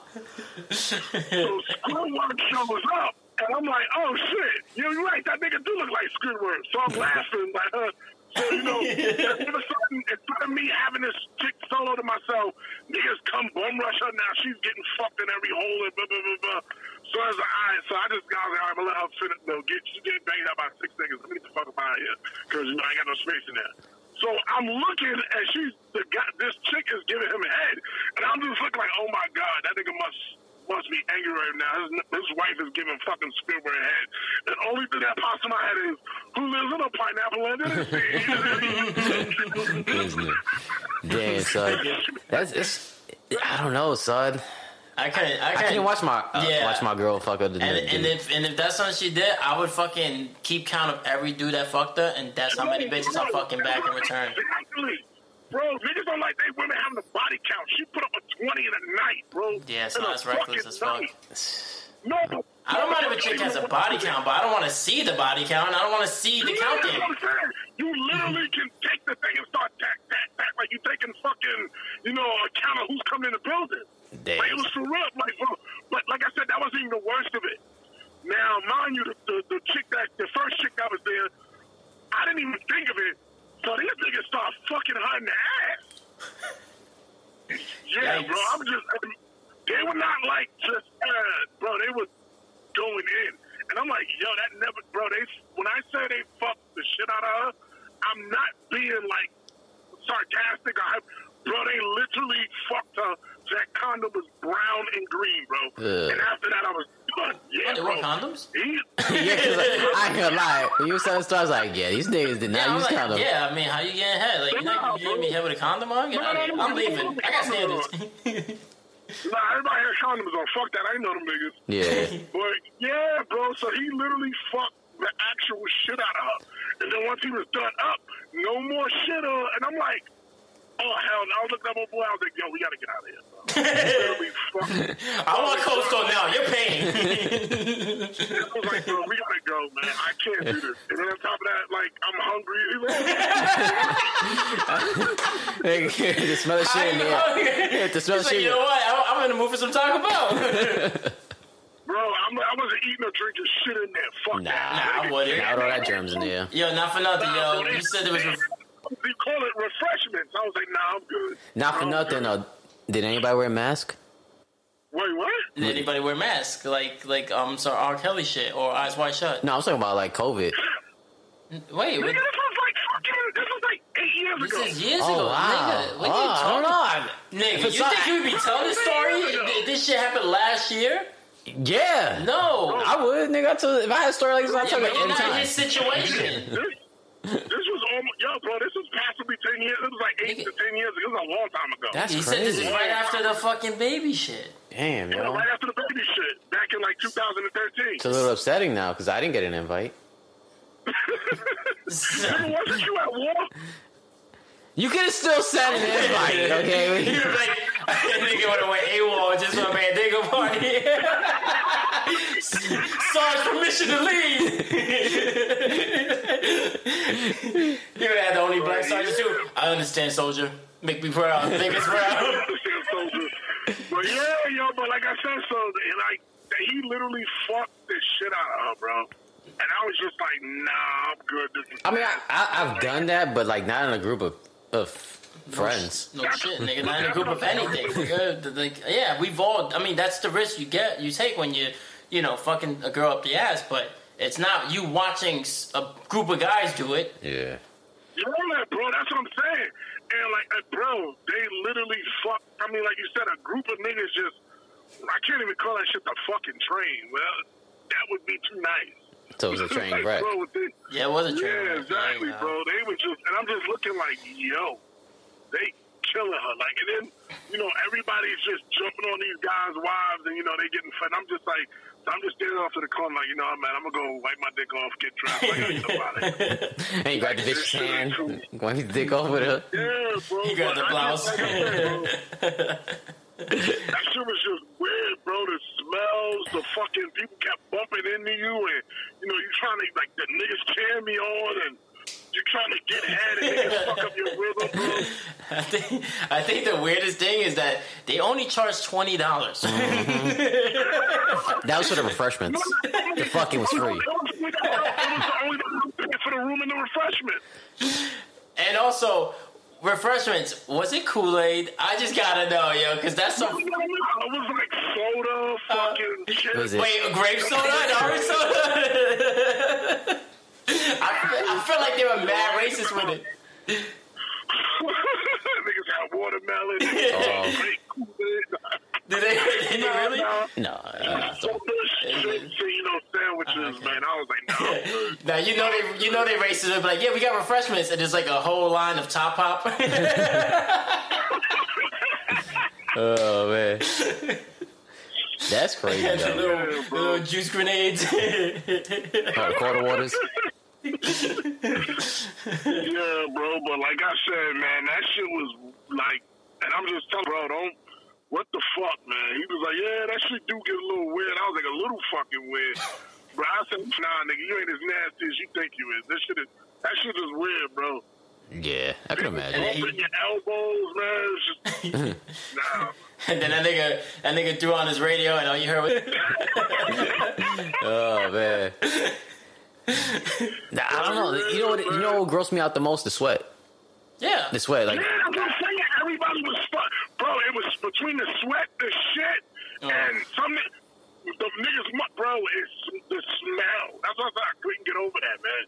So Squidward shows up, and I'm like, oh shit, yo, you're right, that nigga do look like Squidward. So I'm laughing, like, uh, so you know, all of a sudden, instead of me having this chick solo to myself, niggas come bum rush her now. She's getting fucked in every hole and blah blah blah blah. So I was like, all right, so I just got like, all right, I'm gonna let her finish. No, get she getting banged out by six niggas. Let me get the fuck up out of here, cause you know I ain't got no space in there. So I'm looking, and she's the guy. This chick is giving him a head, and I'm just looking like, oh my god, that nigga must must be angry right now. His, his wife is giving fucking Spielberg head. The only thing that pops in my head is, who lives in a pineapple under the sea? Damn, son. That's it's. I don't know, son. I couldn't. I I couldn't can't watch my uh, Yeah. watch my girl fuck other than And, the- and if and if that's something she did, I would fucking keep count of every dude that fucked her, and that's how many bitches I'm fucking back in return. Exactly. Bro, niggas don't like they women having a body count. She put up a 20 in a night, bro. Yeah, so that's reckless as fuck. night. No. I don't mind if a chick has a body count, but I don't want to see the body count. I don't want to see the You count know there. what I'm saying? You literally can take the thing and start tack, tack, tack, like you taking fucking, you know, a count of who's coming in the building. Damn. Like, it was for real. Like, bro, but like I said, that wasn't even the worst of it. Now, mind you, the, the, the chick that, the first chick that was there, I didn't even think of it. So these niggas start fucking her in the ass. Yeah, Yikes. bro. I'm just, they were not like just, uh, bro. They were going in, and I'm like, yo, that never, bro. They when I say they fucked the shit out of her, I'm not being like sarcastic hype. bro. They literally fucked her. That condom was brown and green, bro. Ugh. And after that, I was done. Yeah, What, they bro. wore condoms? Yeah, cause I, I ain't gonna lie. When you were telling stories, I was like, yeah, these niggas did not I'm use like, condoms. yeah. I mean, how you getting head? Like, you're not you getting me head with a condom on? Get out of here. I'm leaving. I got standards. nah, everybody had condoms on. Fuck that. I ain't know them niggas. Yeah. But yeah, bro. So he literally fucked the actual shit out of her. And then once he was done up, no more shit. Uh, and I'm like, oh hell! I was looking at my boy. I was like, yo, we gotta get out of here. Bro. I want Coastal now. You're paying. I was like, bro, we gotta go, man. I can't do this. And then on top of that, like, I'm hungry. He's like, the smell of shit in there. The smell of He's like, shit. you know what? I- I'm in the mood for some Taco Bell. bro, I'm, I wasn't eating or drinking shit in there. Fuck Nah. that. Nah, I wouldn't. Not all that germs in there. Yo, not for nothing, yo. You said there was. Ref- They call it refreshments. I was like, nah, I'm good. Not for I'm nothing. good. Uh, did anybody wear a mask? Wait, what? did anybody wear a mask? Like, like, um, sorry, R. Kelly shit or Eyes Wide Shut? No, I was talking about like COVID. Wait, Nigga, what, this was like fucking, this was like eight years this ago. is years Oh ago, wow! nigga. What oh, are you I talking? don't know. Nigga, If it's you not- think you would be telling this story? Th- This shit happened last year? Yeah. No. I would, nigga. I told, if I had a story like this, I'd Yeah, tell but you you're not in anytime. his situation. This, this was almost, yo, bro, this was possibly 10 years. It was like 8 Nigga. to 10 years ago. It was a long time ago. That's He said this is crazy. right after the fucking baby shit. Damn, Yeah, yo. right after the baby shit, back in like 2013. It's a little upsetting now because I didn't get an invite. Nigga, wasn't you at war? You could have still sent an invite, He okay? was like, nigga went away AWOL just for a Mandingo party. Sarge permission to leave. you would have had the only black sergeant too. I understand, soldier. Make me proud. Make us proud. but yeah, yo, but like I said, so like he literally fucked this shit out of her, bro. And I was just like, nah, I'm good. This is I mean, I, I, I've done that, but like not in a group of, of friends. No shit, nigga. Not in a group of anything. nigga. Like, yeah, we've all. I mean, that's the risk you get. You take when you, you know, fucking a girl up the ass. But It's not you watching a group of guys do it. Yeah. You know that, bro. That's what I'm saying. And like, uh, bro, they literally fuck. I mean, like you said, a group of niggas just. I can't even call that shit the fucking train. Well, that would be too nice. So it was a train like, wreck. Bro, they, Yeah, it was a train. yeah, wreck. exactly, Yeah, bro. They were just, and I'm just looking like, yo, they killing her. Like, and then, you know, everybody's just jumping on these guys' wives, and you know, they getting fed. I'm just like, so I'm just standing off to the corner, like, you know, man, I'm gonna go wipe my dick off, get dressed. Like, I ain't about it. And you grab the bitch's hand, wipe his dick off with her. Yeah, bro. You got the blouse. just- like I said, bro, that shit was just weird, bro. The smells, the fucking people kept bumping into you, and you know you trying to like the niggas cheering me on, and you trying to get head and niggas fuck up your rhythm, bro. I think I think the weirdest thing is that they only charge twenty dollars. Mm-hmm. That was for the refreshments. The fucking was free. It was, it was only for the room and the refreshment. and also refreshments. Was it Kool Aid? I just gotta know, yo, because that's some. I was like soda, uh, fucking shit. Was it- Wait, grape soda and orange soda? I, feel, I feel like they were mad racist with it. Niggas had watermelon. Oh. Grape Kool-Aid. Did they? Did they really? Nah, No. nah. So much shit, you know, sandwiches, man. I was like, no. Now you know they you know they racist. They're like, yeah, we got refreshments, and there's like a whole line of top pop. Oh man. That's crazy. And the Though. little, Yeah, bro. little juice grenades. Oh, quarter waters. Yeah, bro, but like I said, man, that shit was like, and I'm just telling, bro, don't. What the fuck, man? He was like, yeah, that shit do get a little weird. I was like, a little fucking weird. Bro, I said, nah, nigga, you ain't as nasty as you think you is. This shit is, that shit is weird, bro. Yeah, I can imagine. And Open your elbows, man. It's just, nah. and then that nigga that nigga threw on his radio, and all you heard was. Oh man. Nah, I don't know. You know what? You know what grossed me out the most? The sweat. Yeah. The sweat. Like Yeah, I'm just saying, everybody was fuck, bro. It was between the sweat, the shit, Oh. and some the niggas, bro. It's the smell. That's why I I couldn't get over that, man.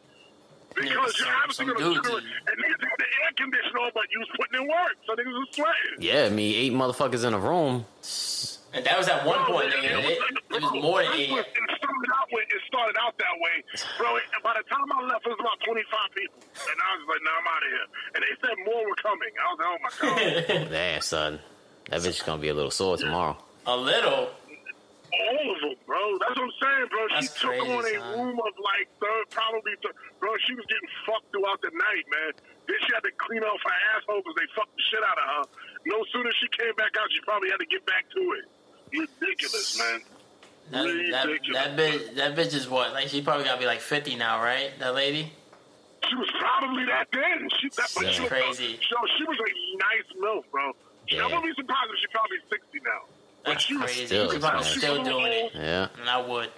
Because Yeah, you're some- obviously some gonna dudes do it, is- and niggas had the air conditioner on, but you was putting in work, so niggas was sweating. yeah, I mean, eight motherfuckers in a room. And that was at one point, nigga. It, it was more than eight. It started out with, it started out that way, bro. and By the time I left, it was about 25 people, and I was like, "Nah, I'm out of here." And they said more were coming. I was like, "Oh my god." Damn, son. That bitch is gonna be a little sore tomorrow. A little. All of them, bro. That's what I'm saying, bro. That's she took crazy, on a son. room of like third, probably, th- bro. She was getting fucked throughout the night, man. Then she had to clean off her asshole because they fucked the shit out of her. No sooner she came back out, she probably had to get back to it. Ridiculous, man. That, that, Ridiculous. that bitch that bitch is what? Like she probably gotta be like fifty now, right? That lady? She was probably that then. She, that, but That's she was, crazy. So she was a nice milf, bro. Yeah. I wouldn't be surprised if she's probably 60 now. But That's she was crazy. Still, She probably man. still doing it. Yeah. And I would.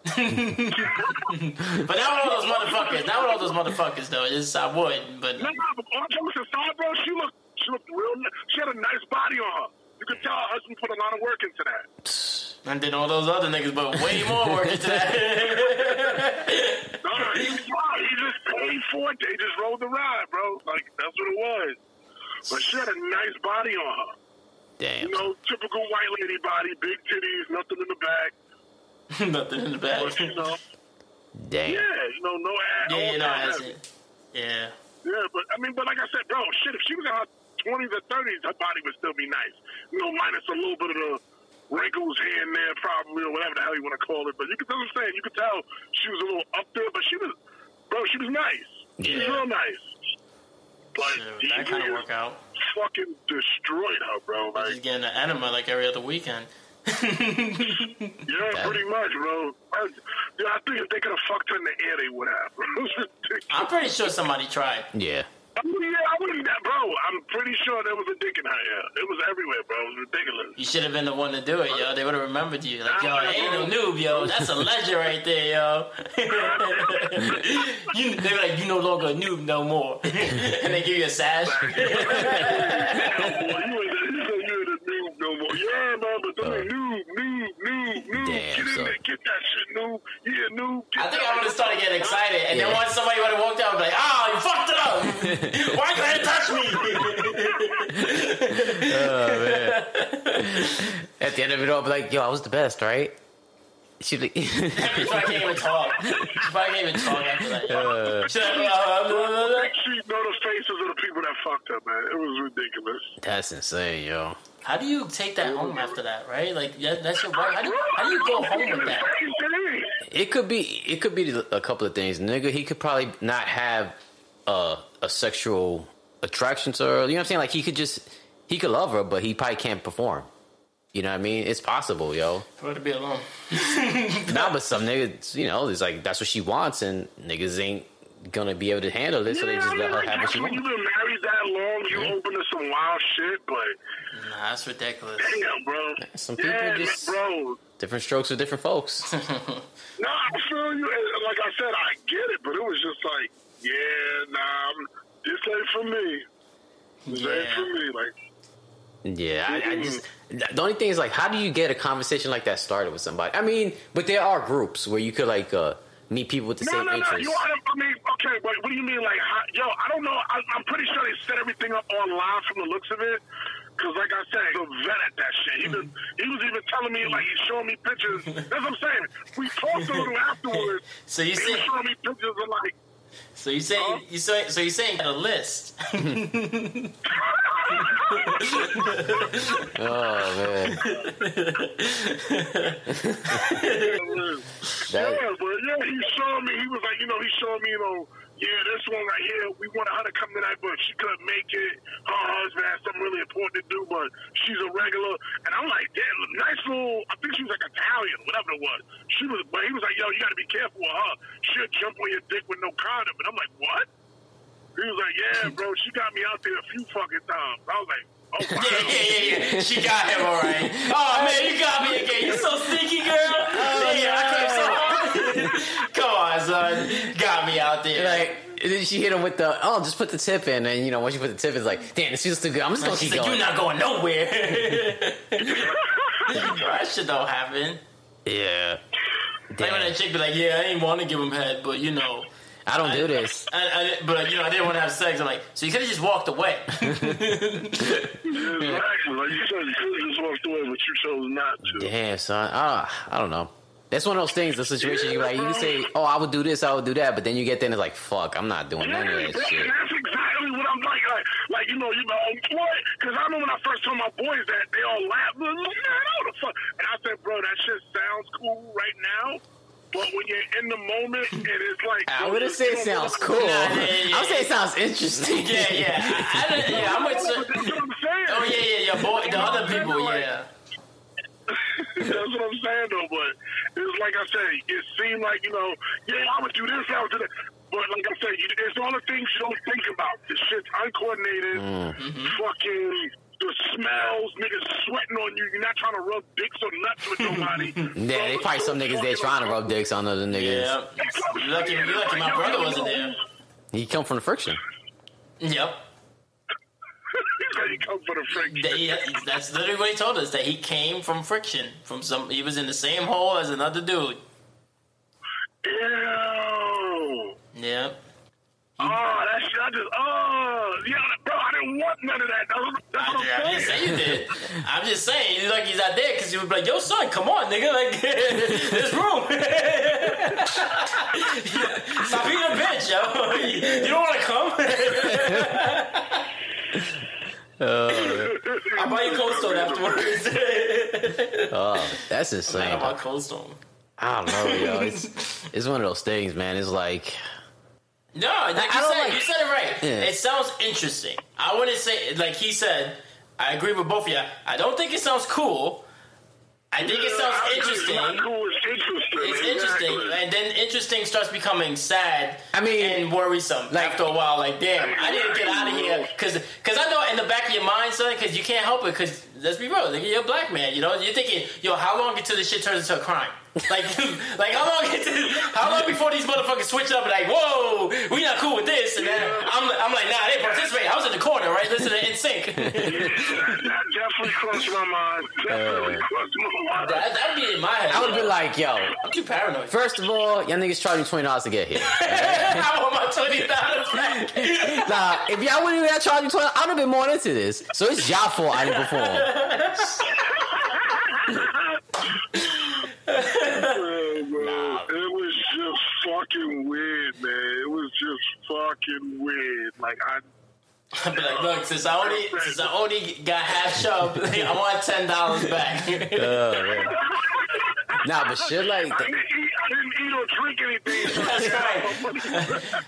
but not with all those motherfuckers. Not with all those motherfuckers though. Just I would, but No, no, but all jokes aside, bro, she looked, she looked real. ni- She had a nice body on her. You could tell her husband put a lot of work into that. and then all those other niggas, but way more work into that. No, he, was fine. he just paid for it. They just rolled the ride, bro. Like that's what it was. But she had a nice body on her. Damn. You know, typical white lady body, big titties, nothing in the back. Nothing in the back. But you know, Damn. yeah, you know, no ass. Yeah, all you know, that that's heavy. it. Yeah. Yeah, but I mean, but like I said, bro, shit, if she was in her twenties or thirties, her body would still be nice. You know, minus a little bit of the wrinkles here and there, probably, or whatever the hell you want to call it. But you can tell what I'm saying. You could tell she was a little up there, but she was, bro, she was nice. She was real nice. Like Shit, these that kind of niggas work out. fucking destroyed her, bro. Just Like, getting an enema like every other weekend. yeah, pretty much, bro. I, yeah, I think if they could have fucked her in the air, they would have. It was ridiculous. I'm pretty sure somebody tried. Yeah. Yeah, I wouldn't, bro. I'm pretty sure there was a dick in her ear. It was everywhere, bro. It was ridiculous. You should have been the one to do it, yo. They would have remembered you. Like, yo, ain't no noob, yo. That's a legend right there, yo. you, they were like, you no longer a noob no more. and they give you a sash. no more. Yeah, man, but them uh, ain't new, new, new, noob. Damn, get in son. there, get get that shit, new. Yeah, new. Get I think that I would have started getting excited, and then once somebody would have walked out, I'd be like, "Oh, you fucked it up! Why you had to touch me?" Oh, At the end of it all, I'll be like, yo, I was the best, right? She like, She probably can't even talk. She probably can't even talk after that. uh, She's like, "Uh, blah, blah, blah." Make know the faces of the people that fucked up, man. It was ridiculous. that's insane, yo. How do you take that home after that, right? Like that, that's your wife. How do, how do you go home with that? It could be, it could be a couple of things, nigga. He could probably not have a a sexual attraction to her. You know what I'm saying? Like he could just, he could love her, but he probably can't perform. You know what I mean? It's possible, yo. For her to be alone. Nah, but some niggas, you know, it's like that's what she wants, and niggas ain't gonna be able to handle it, so they just I let mean, her like, have what she when wants. you've been married that long, you open to some wild shit, but Nah, that's ridiculous. damn, bro. Some people yeah, just- bro. Different strokes for different folks. No, I feel you. And Like I said, I get it, but it was just like, yeah, nah, I'm- this ain't for me. This ain't for me. Like, Yeah, I, I just the only thing is like, how do you get a conversation like that started with somebody? I mean, but there are groups where you could like uh, meet people with the no, same no, no. interests. You, I, I mean, okay, but what do you mean? Like, how, yo, I don't know. I, I'm pretty sure they set everything up online from the looks of it. Because, like I said, he's a vet at that shit. He, was, he was even telling me, like, he's showing me pictures. That's what I'm saying. We talked a little afterwards. So you He see, was showing me pictures of, like, so you saying you say, so you saying you had a list? oh man, yeah, but yeah, he showed me. He was like, you know, he showed me, you know, yeah, this one right here, we wanted her to come tonight, but she couldn't make it. Her husband had something really important to do, but she's a regular. And I'm like, damn, nice little. I think she was like Italian, whatever it was. She was, but he was like, yo, you got to be careful with her. She'll jump on your dick with no condom. And I'm like, what? He was like, yeah, bro, she got me out there a few fucking times. I was like, oh wow. Yeah, yeah, yeah, yeah. She got him all right. Oh man, you got me again. You're so sneaky, girl. Oh, yeah, I came so hard. Come on, son. Got me out there. like and then she hit him with the oh, just put the tip in, and you know once you put the tip, it's like damn, this feels too good. I'm just gonna She's keep like, going. you're not going nowhere. that shit don't happen. yeah, Like when damn. that chick be like, yeah, I ain't want to give him head, but you know. I don't do this. I, I, but you know, I didn't want to have sex. I'm like, so you could have just walked away. Exactly. Like you said, you could have just walked away, but you chose not to. Damn, son. Uh, I don't know. That's one of those things, the situation you like you can say, Oh, I would do this, I would do that, but then you get there and it's like, fuck, I'm not doing none of Yeah, that bro, shit. and that's exactly what I'm like. Like, like you know, you know, what? Because I remember when I first told my boys that, they all laughed. Man, what the fuck? And I said, bro, that shit sounds cool right now. But when you're in the moment, and it's like I wouldn't you say it sounds know- cool. yeah, yeah. I would say it sounds interesting. yeah, yeah. I, I didn't, yeah, I'm with. That's what I'm saying. Oh yeah, yeah, yeah. Boy, the other people, yeah. That's what I'm saying, though. But it's like I say, it seemed like you know, yeah, I would do this, I would do that. But like I said, you, it's all the things you don't think about. The shit's uncoordinated, mm-hmm. fucking the smells, niggas sweating on you. You're not trying to rub dicks or nuts with nobody. Yeah, they probably some niggas there trying to rub dicks on other niggas. Yeah. you're lucky, you're lucky my brother wasn't there. He come from the friction. Yep. he come from the friction. That- he- that's literally what he told us. That he came from friction. From some, he was in the same hole as another dude. Ew. Yep. Oh, that shit, I just, oh, yeah, bro, I didn't want none of that. That's, that's what I, I I'm didn't say you did. I'm just saying, he's like he's out there because he would be like, "Yo, son, come on, nigga, like there's room. Stop being a bitch, yo. You don't want to come. Oh, I'll buy you Cold Stone afterwards. Oh, that's I'll insane. buy Cold Stone. I don't know, yo. It's it's one of those things, man. It's like No, like you I said, like- you said it right. Yeah. It sounds interesting. I wouldn't say like he said. I agree with both of you. I don't think it sounds cool. I think it sounds I agree. interesting. It's cool, it's interesting. It's exactly. interesting, and then interesting starts becoming sad. I mean, and worrisome. like- after a while, like damn, I didn't get out of here because because I know in the back of your mind, son, because you can't help it. Because let's be real, like, you're a black man. You know, you're thinking, yo, how long until this shit turns into a crime? Like, like how long? Until, how long before these motherfuckers switch up? And like, whoa, we not cool with this. And then I'm, I'm like, nah, they participate. I was in the corner, right, listening to sync. Yeah, that, that definitely crossed my mind. Definitely uh, crossed my mind. That that'd be in my head. I would be like, yo, I'm too paranoid. first of all, y'all niggas charging twenty dollars to get here. I want my twenty dollars back. nah, if y'all wouldn't even charge me twenty, I'd have been more into this. So it's y'all fault I didn't perform. Bro. It was just fucking weird, man. It was just fucking weird. Like I, I'd be like, look, since I only since I only got half shoved, I want ten dollars back. Nah, but shit like I that. didn't eat. I didn't eat or drink anything. So That's right.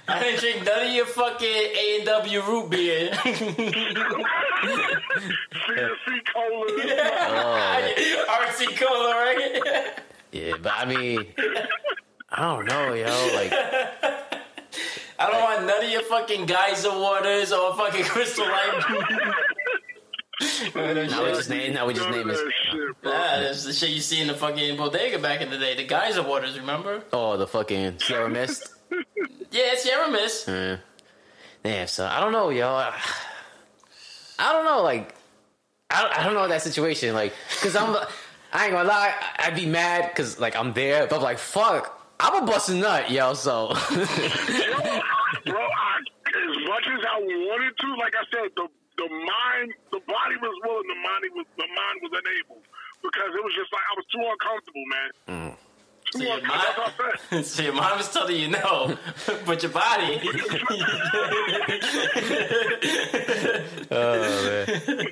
I didn't drink none of your fucking A and W root beer. CSC cola. Oh. RC cola, right? Yeah, but I mean, I don't know, yo. Like, I don't want none of your fucking geyser waters or fucking crystal light. now we just name, now we just name None it. of that shit, bro. Nah, that's the shit you see in the fucking bodega back in the day. The geyser waters, remember? Oh, the fucking Sierra Mist. Yeah, Sierra Mist. Yeah. Damn, so I don't know, yo. I, I don't know, like, I, I don't know that situation, like, cause I'm, I ain't gonna lie, I- I'd be mad cause like I'm there, but I'm like, fuck, I'm a bust a nut, yo. So Bro, I, as much as I wanted to, like I said, the the mind, the body was willing, the mind was the mind was unable because it was just like I was too uncomfortable, man. Mm. Too So your, uncomfortable. That's what I said. mind, so your mind was telling you no, but your body. oh man.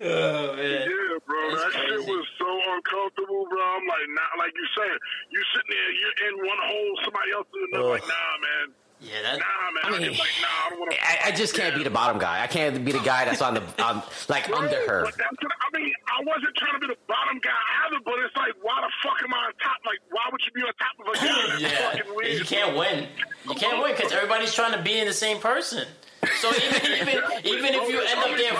Oh, yeah, bro, That's that crazy. shit was so uncomfortable, bro. I'm like, nah, like you said, you sitting there, you're in one hole, somebody else in another. Like, nah, man, Yeah, that. nah, man. I mean, like, nah, I to. I, I just can't be the bottom guy. I can't be the guy that's on the on, like under her. But that's what, I mean, I wasn't trying to be the bottom guy either, but it's like, why the fuck am I on top? Like, why would you be on top of a guy? Yeah, fucking you can't win. You can't win because everybody's trying to be in the same person. So even even even if you end up there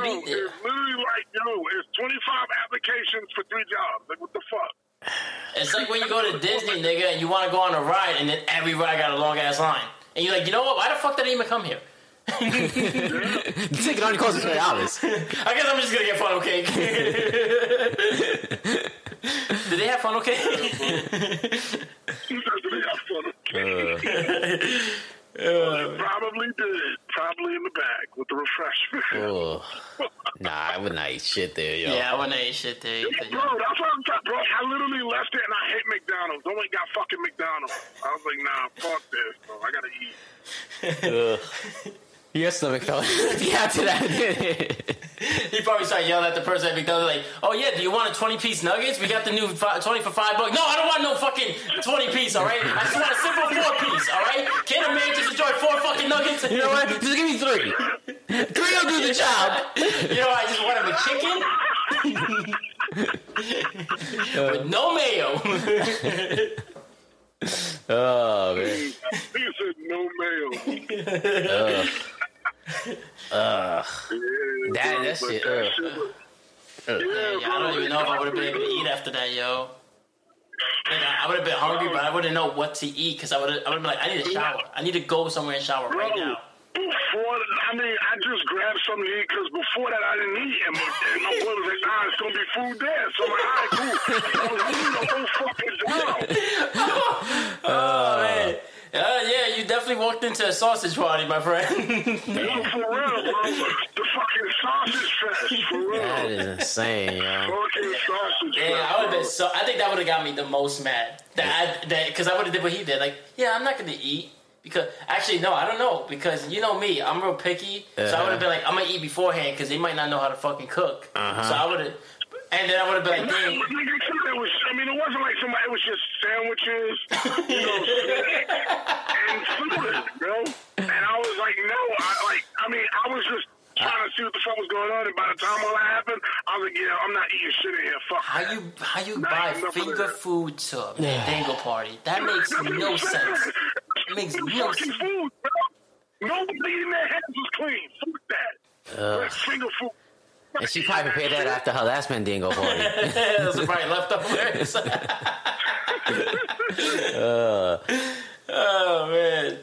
first, they're gonna be there. it's literally like, yo, it's 25 applications for three jobs. Like, what the fuck? It's like when you go to Disney, nigga, and you want to go on a ride, and then every ride got a long ass line, and you're like, you know what? Why the fuck did I even come here? The ticket only costs twenty dollars. I guess I'm just gonna get funnel cake. Did they have funnel cake? Oh, uh, probably did. Probably in the bag with the refreshment. Oh, nah, I would not eat shit there, yo. yeah, I want to eat shit there. Bro, that's what I'm talking, bro. I literally left it and I hate McDonald's. I went and got fucking McDonald's. I was like, nah, fuck this, bro. I gotta eat. Your stomach fell. yeah, to that. He probably started yelling at the person at McDonald's like, "Oh yeah, do you want a twenty piece nuggets? We got the new fi- twenty for five bucks. No, I don't want no fucking twenty piece. All right, I just want a simple four piece. All right, can a man just enjoy four fucking nuggets? you know what? Just give me three. Three will do the job. You know, I just want him a chicken uh. with no mayo. Oh man. He said no mail. Ugh. Yeah, That- that shit, that ugh. shit was- Yeah, Yeah, I don't even know if I would have been able to eat after that, yo. Like, I would have been hungry, but I wouldn't know what to eat because I would have. I would have been like, I need a shower. I need to go somewhere and shower right now. Before, I mean, I just grabbed something to eat because before that I didn't eat, and my, and my boy was like, "Nah, it's gonna be food there." So I'm like, "All right, cool." So I was eating the whole fucking job. Oh man. Uh, yeah, you definitely walked into a sausage party, my friend. No, for real, bro. The fucking sausage fest, for real. That is insane, yo. Fucking sausage yeah, fest. I would have been so. I think that would have got me the most mad. That I, that because I would have did what he did. Like, yeah, I'm not gonna eat because actually no, I don't know because you know me, I'm real picky. So I Uh-huh. would have been like, I'm gonna eat beforehand because they might not know how to fucking cook. Uh-huh. So I would have, and then I would have been like, dang. it was, I mean, it wasn't like somebody, it was just sandwiches, you know, and food, bro. And I was like, no, I like, I mean, I was just trying to see what the fuck was going on. And by the time all that happened, I was like, yeah, I'm not eating shit in here. Fuck. How you how you buy finger food to a Mandingo party? That makes no sense. It makes no sense. food, bro. Nobody in their hands was clean. Fuck that. Finger food. And she probably prepared that after her last Mandingo party. Those are probably leftovers. Uh. oh man.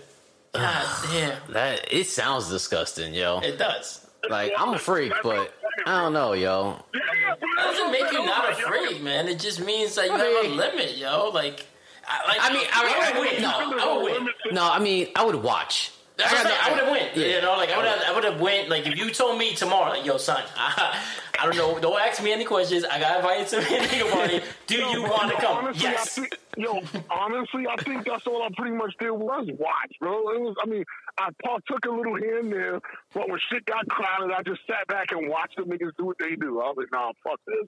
God damn. That it sounds disgusting, yo. It does. Like I'm a freak, but I don't know, yo. That doesn't make you not a freak, man. It just means that you have a limit, yo. Like, I, like, I mean, I- I would I- win. No, I would win. No, I mean I would watch. That's what I'm saying. I would have win. Yeah. You know, like I would have. I would have went. Like if you told me tomorrow, like, yo, son, I, I don't know. Don't ask me any questions. I got invited to a nigga party. Do you want to come? Honestly, yes. I think, yo, honestly, I think that's all I pretty much did was watch, bro. It was, I mean, I partook a little here and there, but when shit got crowded, I just sat back and watched the niggas do what they do. I was like, nah, fuck this.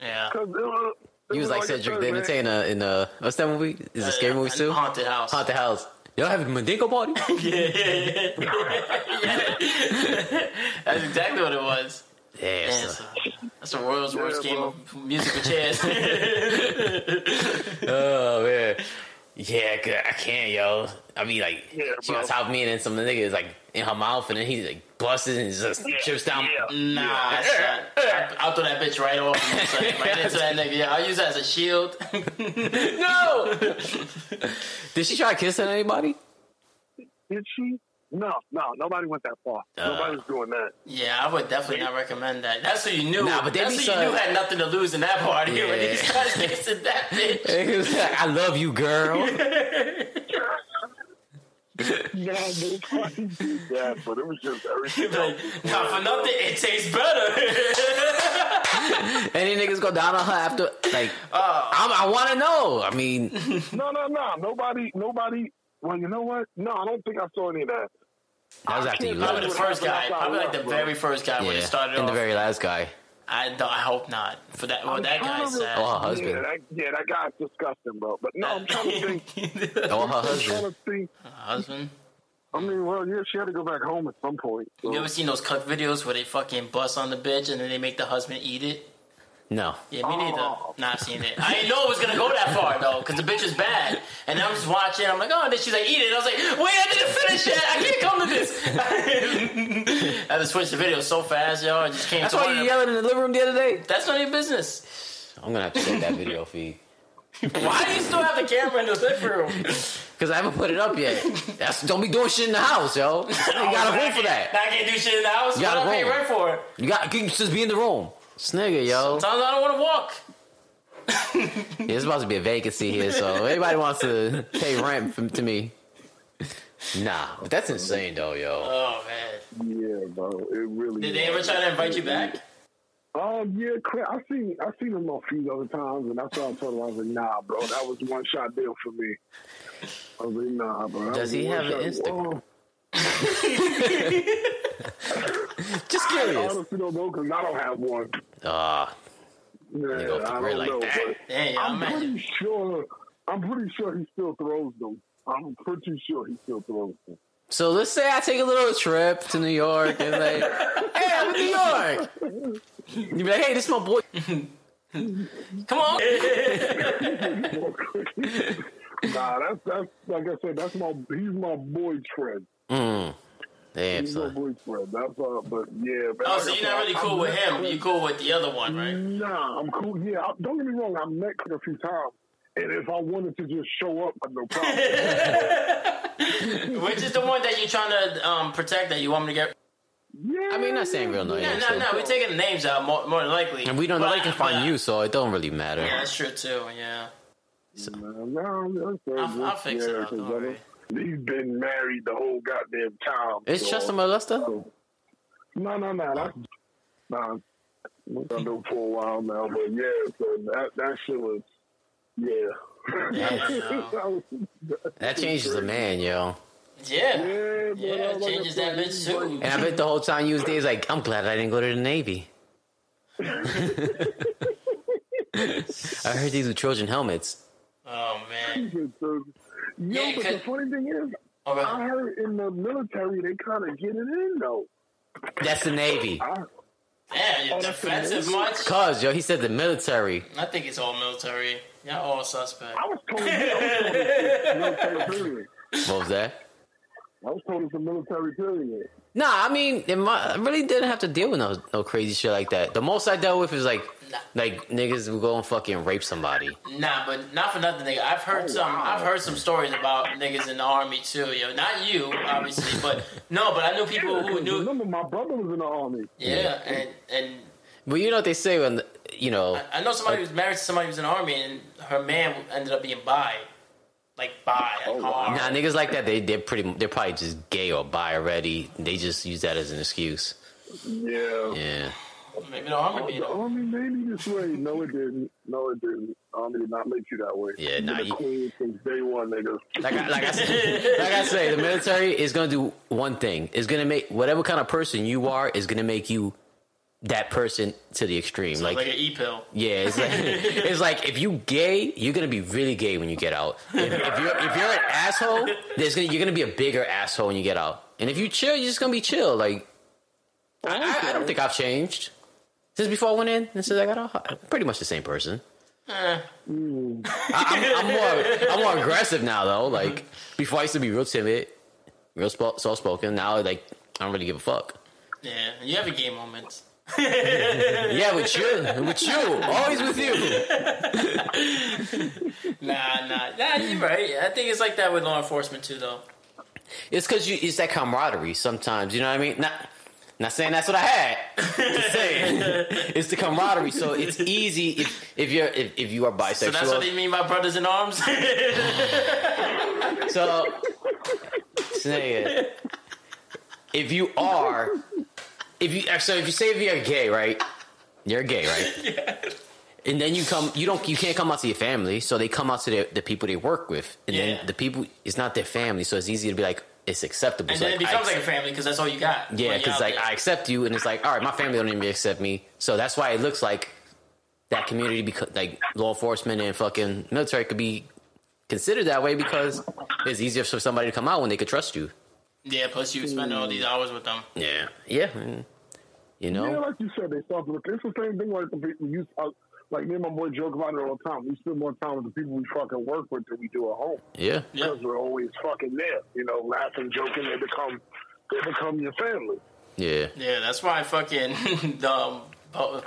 Yeah. Cause it was, it He was like I Cedric said, the man, Entertainer in uh what's that movie? Is it scary movies too? Haunted house. Haunted House. Y'all having a Mandingo party? yeah, yeah, yeah. yeah. That's exactly what it was. Yeah, Man, so- so- that's the world's worst Yeah, game bro. of musical chairs. Oh man. yeah, I can't, yo. I mean, like, Yeah, she bro. on top of me, and then some of the nigga is like in her mouth, and then he's like busts it and just Yeah, chips down. yeah. nah, son. I, I'll throw that bitch right off. you, son. Right into that nigga. Yeah, I'll use that as a shield. No. Did she try kissing anybody? Did she? No, no, nobody went that far. Uh. nobody was doing that. yeah, I would definitely not recommend that. That's who you knew. Nah, but they That's be who you knew had nothing to lose in that party. Yeah. When these guys kissing that bitch. And he was like, "I love you, girl." Yeah, nobody did that, but it was just everything. like, not for nothing, it tastes better. Any niggas go down on her after? Like, Oh. I'm, I want to know. I mean, No, no, no. Nobody, nobody. Well, you know what? No, I don't think I saw any of that. that was after you Probably the first guy. Probably like the very first guy when it started and off. the very last guy. I, don't, I hope not. For that, well, I'm that trying guy's to- sad. Oh, her husband. Yeah, that, yeah, that guy's disgusting, bro. But no, I'm trying to think. Oh, her I'm husband. to. Husband. I mean, well, yeah, she had to go back home at some point. So. You ever seen those cut videos where they fucking bust on the bitch and then they make the husband eat it? No. Yeah, me neither. Oh. Not seen it. I didn't know it was gonna go that far though, because the bitch is bad. And I'm just watching. I'm like, oh, and then she's like, eat it. I was like, wait, I didn't finish it. I can't come to this. I had to switch the video so fast, y'all. I just came. That's to why you of- yelling in the living room the other day. That's not your business. I'm gonna have to take that video feed Why do you still have the camera in the living room? because I haven't put it up yet. That's don't be doing shit in the house, yo. You got a room for that. Now I can't do shit in the house. You got What a I pay room. rent for it. You got you can just be in the room. This nigga, yo. Sometimes I don't want to walk. Yeah, There's supposed to be a vacancy here, so if anybody wants to pay rent from, to me. Nah, but that's insane though, yo. Oh man. Yeah, bro. It really. Did they ever try to invite you back? Um, yeah, I seen I seen him a few other times, and that's why I told him I was like, nah, bro, that was one shot deal for me. I was like, nah, bro. Does he have an one-shot- Instagram? Just Oh, I honestly don't know because I don't have one. Ah, Yeah, go I for it don't like know, that. but Damn, yeah, I'm imagine. pretty sure. I'm pretty sure he still throws them. I'm pretty sure he still throws them. so let's say I take a little trip to New York and like, hey, I'm in New York. You be like, hey, this is my boy. Come on. nah, that's that's like I said. That's my he's my boy Fred. Mm. Damn, He's son. boy Fred. That's uh, but yeah. Man, Oh, like so I you're said, not really I- cool I with met him. Craig- You cool with the other one, right? Nah, I'm cool. Yeah, I, don't get me wrong. I met Craig a few times, and if I wanted to just show up, no problem. Which is the one that you're trying to um, protect that you want me to get? yeah, I mean, not saying real No, names. no, so- no. We're taking the names out more, more than likely. And we don't know But they can find but- you, so it don't really matter. Yeah, that's true too. Yeah, No, no, that's I'll, I'll fix it yeah, up. 'Cause Don't I worry. don't- He's been married the whole goddamn time. It's so- Chester Molester? No, no, no. That's nah. We've done it for a while now, but yeah, so that that shit was yeah. That That changes a man, yo. Yeah, Yeah, yeah, it changes that bitch too. And I bet the whole time you was there, he's like, I'm glad I didn't go to the Navy. I heard these were Trojan helmets. Oh man. Yo, Yeah, but the funny thing is, oh, I heard in the military they kind of get it in though. That's the Navy. I, Damn, you're Oh, defensive much? Cause, yo, he said the military. I think it's all military. Y'all all suspect. I was told, yeah, I was told it's military period. What was that? I was told it's a military period. Nah, I mean, it might, I really didn't have to deal with no, no crazy shit like that. The most I dealt with is like, Nah. like niggas will go and fucking rape somebody. Nah, but not for nothing, nigga. I've heard Oh, some. wow. I've heard some stories about niggas in the army too, yo. Not you, obviously, but no. But I knew people who knew. Remember, my brother was in the army. Yeah, and and But you know what they say when, you know, I, I know somebody who was married to somebody who was in the army, and her man ended up being bi, like bi, Oh, wow. nah, niggas like that, they, they're pretty, they're probably just gay or bi already. They just use that as an excuse. Yeah. Yeah. Maybe the army Oh, being. the army made me this way. No, it didn't. No, it didn't. Army did not make you that way. Yeah, You've nah, been you- queen since day one, nigga. Like I, like I said, like I say, the military is gonna do one thing. It's gonna make whatever kind of person you are is gonna make you that person to the extreme. Like, like like an e pill. Yeah, it's like it's like if you gay, you're gonna be really gay when you get out. If, if you're if you're an asshole, there's gonna you're gonna be a bigger asshole when you get out. And if you chill, you're just gonna be chill. Like I, I, I don't think I've changed since before I went in and since I got out. I'm pretty much the same person. Eh, I, I'm, I'm more I'm more aggressive now though. Like before, I used to be real timid, real soft spoken. Now, like I don't really give a fuck. yeah, you have a gay moment. Yeah, with you, with you, always with you. Nah, nah, nah. You're right. I think it's like that with law enforcement too, though. It's because you it's that camaraderie sometimes. You know what I mean? Not not saying that's what I had. Just saying it's the camaraderie. So it's easy if if you're if, if you are bisexual. So that's what they mean by brothers in arms. So, say it. If you are, if you so if you say if you're gay, right? You're gay, right? And then you come, you don't, you can't come out to your family, so they come out to the, the people they work with, and Yeah. then the people, it's not their family, so it's easy to be like, it's acceptable. and So then it like, I becomes like a family because that's all you got. yeah, because like there. I accept you, and it's like, all right, my family don't even accept me, so that's why it looks like that community, because like law enforcement and fucking military could be considered that way because it's easier for somebody to come out when they could trust you. yeah. Plus, you spend all these hours with them. Yeah, yeah, you know, Yeah, like you said, they start to look. It's the same thing like the people. Uh, like me and my boy joke about it all the time. We spend more time with the people we fucking work with than we do at home yeah, Yeah. because we're always fucking there. You know, laughing, joking. They become they become your family. yeah. Yeah, that's why fucking the um,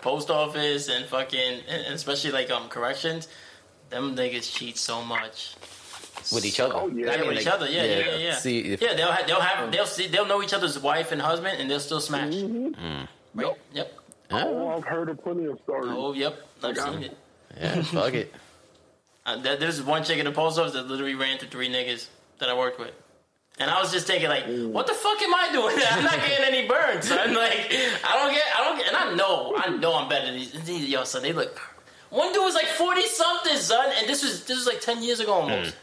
post office and fucking, and especially like um corrections, them niggas cheat so much. With each other. Oh, yeah. Yeah, with like, each other. Yeah, yeah, yeah. yeah. See, if, yeah, they'll ha- they'll have they'll see they'll know each other's wife and husband, and they'll still smash. Mm-hmm. Right? Yep. Oh, I've heard of plenty of stories. Oh, yep. I've Like, seen it. yeah, fuck it. Uh, there- there's one chick in the post office that literally ran through three niggas that I worked with. And I was just thinking, like, what the fuck am I doing? I'm not getting any burns, I'm Like, I don't get, I don't get, and I know, I know I'm better than these. these yo, son, they look. One dude was like forty something, son, and this was this was like ten years ago almost.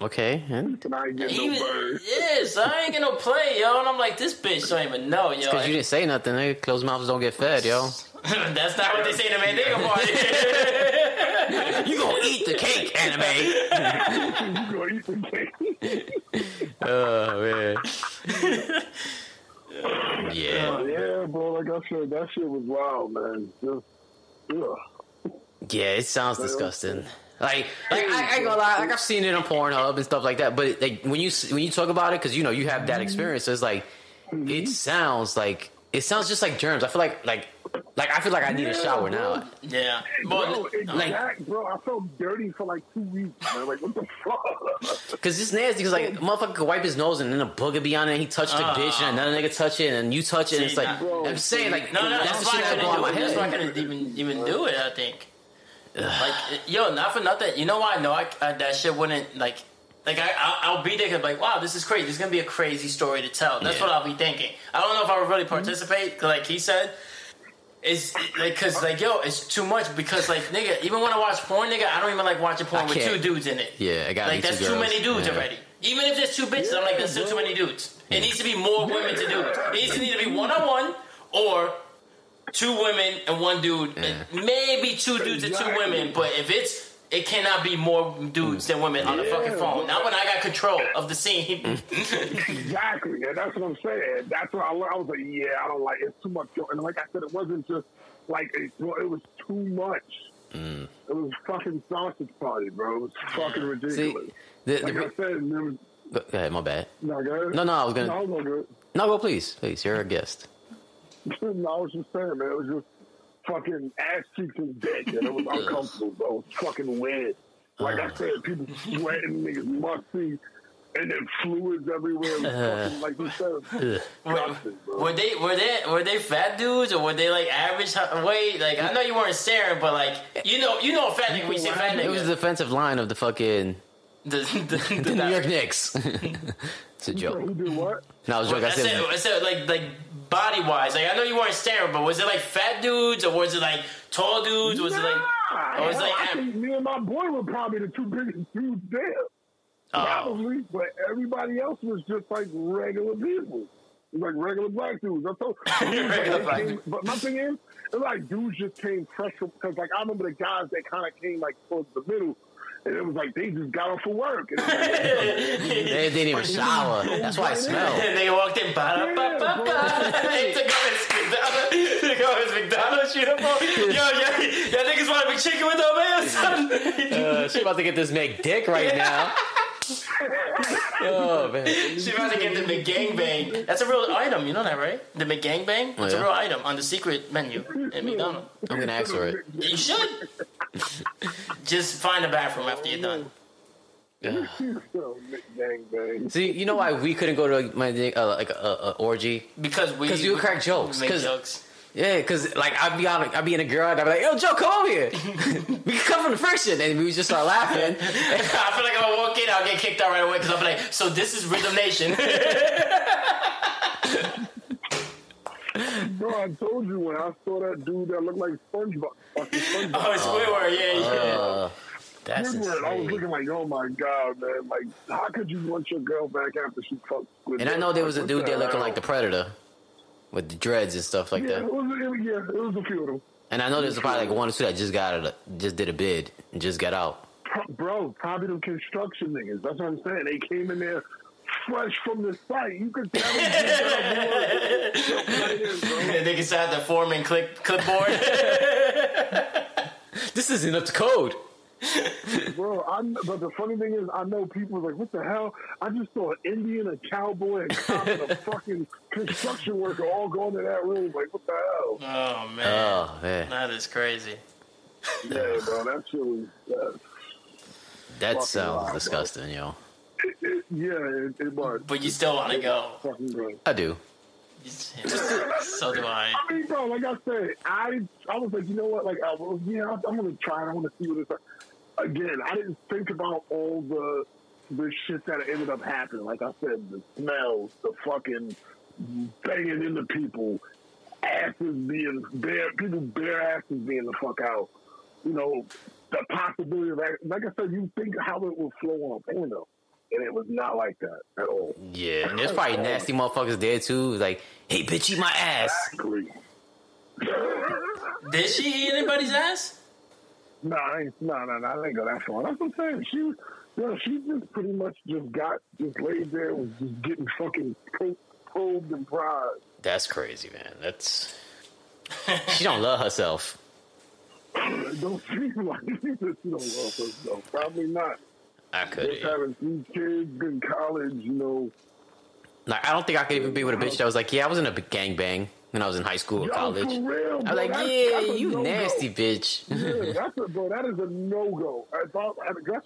Okay, and And I ain't get He no was, bird. yeah, so I ain't get no play, yo. And I'm like, this bitch don't even know, yo. because you didn't say nothing, nigga. Closed mouths don't get fed, yo. That's not what they say in the Mandingo party. You gonna eat the cake, anime? You gonna eat the cake? oh man. yeah, oh, yeah, bro. Like I said, that shit was wild, man. Just, ugh. yeah. It sounds disgusting. Like, like I, I ain't gonna lie. Like I've seen it on Pornhub and stuff like that. But like when you when you talk about it, because you know you have that experience, so it's like it sounds like it sounds just like germs. I feel like like like I feel like I need a shower bro. now. yeah, Bro, but exact, bro. I felt dirty for like two weeks, man. Like, what the fuck? Cause it's nasty. Cause like a motherfucker could wipe his nose and then a booger be on it. and He touched the Ah. bitch and another nigga touch it and you touch it. and it's like bro, I'm saying like No, no, that's, that's, the why shit I that go on couldn't my do it. That's why I head. couldn't even even do it. I think. Like, yo, not for nothing. You know why? I know I, I, that shit wouldn't like. Like I, I'll, I'll be there, 'cause like, wow, this is crazy. This is gonna be a crazy story to tell. That's Yeah. what I'll be thinking. I don't know if I would really participate, 'cause like he said. It's like, cause like, yo, it's too much. Because like, nigga, even when I watch porn, nigga, I don't even like watching porn I with two can't. dudes in it. Yeah, I got Like that's too many dudes yeah. already. Even if there's two bitches, I'm like, there's still too many dudes. It needs to be more women to do It It needs to either be one on one or two women and one dude. And maybe two dudes and two women. But if it's it cannot be more dudes than women on the Yeah, fucking phone. bro. Not when I got control of the scene. Exactly, and that's what I'm saying. That's what I, I was like. Yeah, I don't like. It's too much. And like I said, it wasn't just like it, it was too much. Mm. It was fucking sausage party, bro. It was fucking ridiculous. the- like the- I said, there was Go, go ahead, my bad. No, go ahead. No, no, I was gonna- No, I was gonna No, go please, please. You're a guest. No, I was just saying, man. It was just fucking ass cheeks and dick, and it was uncomfortable. Bro. It was fucking wet. Like I said, people sweating, niggas musty, and then fluids everywhere. It was fucking, like you said, disgusting, bro. Were they were they were they fat dudes or were they like average hu- weight? Like I know you weren't staring, but like you know you know a fat nigga. We say fat It was the defensive line of the fucking The, the, the New York Knicks. it's a Who joke. did what? No, I was joking. I I said, said I said like like body wise. Like I know you weren't staring, but was it like fat dudes or was it like tall dudes? Was it like or was it like I think me and my boy were probably the two biggest dudes there. oh, Probably, but everybody else was just like regular people. Like regular black dudes. I told Regular black came-. But my thing is, it's like dudes just came fresh because like I remember the guys that kind of came like towards the middle, and it was like they just got off for work. And like, they didn't even shower. That's why I smell. And they walked in, ba ba ba ba. They took off his McDonald's, took off his McDonald's uniform. Yo, yeah, yeah, niggas want a McChicken with no mayo, son. Uh, she about to get this Meg dick right now. Oh man. She about to get the McGangbang. That's a real item, you know that, right? The McGangbang? It's yeah. a real item on the secret menu at McDonald's. I'm gonna ask for it. You should. Just find a bathroom after you're done. so, gang. See, you know why we couldn't go to my uh, like a, a orgy? Because we because you would crack jokes, because jokes. Yeah, because like I'd be on, I'd be in a girl, and I'd be like, "Yo, Joe, come over here. we can come from the friction," and we would just start laughing. I feel like if I walk in, I'll get kicked out right away because I'll be like, so this is Rhythm Nation. Bro, I told you when I saw that dude that looked like SpongeBob. Fucking SpongeBob. oh, Squidward, yeah, yeah. Uh, that's Squidward. I was looking like, oh my god, man! Like, how could you want your girl back after she fucked Squidward? And I know there was a dude the there looking like the Predator with the dreads and stuff like Yeah, that. it was, it, yeah, it was a few of them. And I know there's probably like one or two that just got it, just did a bid and just got out. Pro- Bro, probably them construction niggas. That's what I'm saying. They came in there fresh from the site. You could tell them just got off work. Right in, bro. And they can have the foreman clip, clipboard. This isn't up to code. Bro, I, kn- but the funny thing is, I know people like, what the hell? I just saw an Indian, a cowboy, a cop, and a fucking construction worker all going to that room. Like, what the hell? oh, man. Oh man, that is crazy. Yeah, bro, that shit was. Uh, that sounds wild, bro. disgusting, yo. it, it, yeah, it, it was. But you still want to go. Fucking good. I do. So do I. I mean, bro, like I said, I I was like, you know what? Like, I was, yeah, I'm gonna try. it. I want to see what it's. Like. Again, I didn't think about all the the shit that ended up happening. Like I said, the smells, the fucking banging into people, asses being bare, people bare asses being the fuck out. You know, the possibility of. Like I said, you think how it would flow on porno, and it was not like that at all. Yeah, and there's probably nasty motherfuckers there too. Like, hey, bitch, eat my ass. Exactly. Did she eat anybody's ass? No, I ain't, no, no, no, I didn't go that far. That's what I'm saying. She, you know, she just pretty much just got, just laid there, was just getting fucking pro- probed and pried. That's crazy, man. That's she don't love herself. Don't seem like she don't love herself. Probably not. I could. Just having three kids in college, you know. Like, I don't think I could even be with a bitch that was like, yeah, I was in a gangbang when I was in high school or Yo, college. real, I was like, that's- yeah, that's you no-go. nasty bitch. Yeah, that's a, bro, that is a no go. That's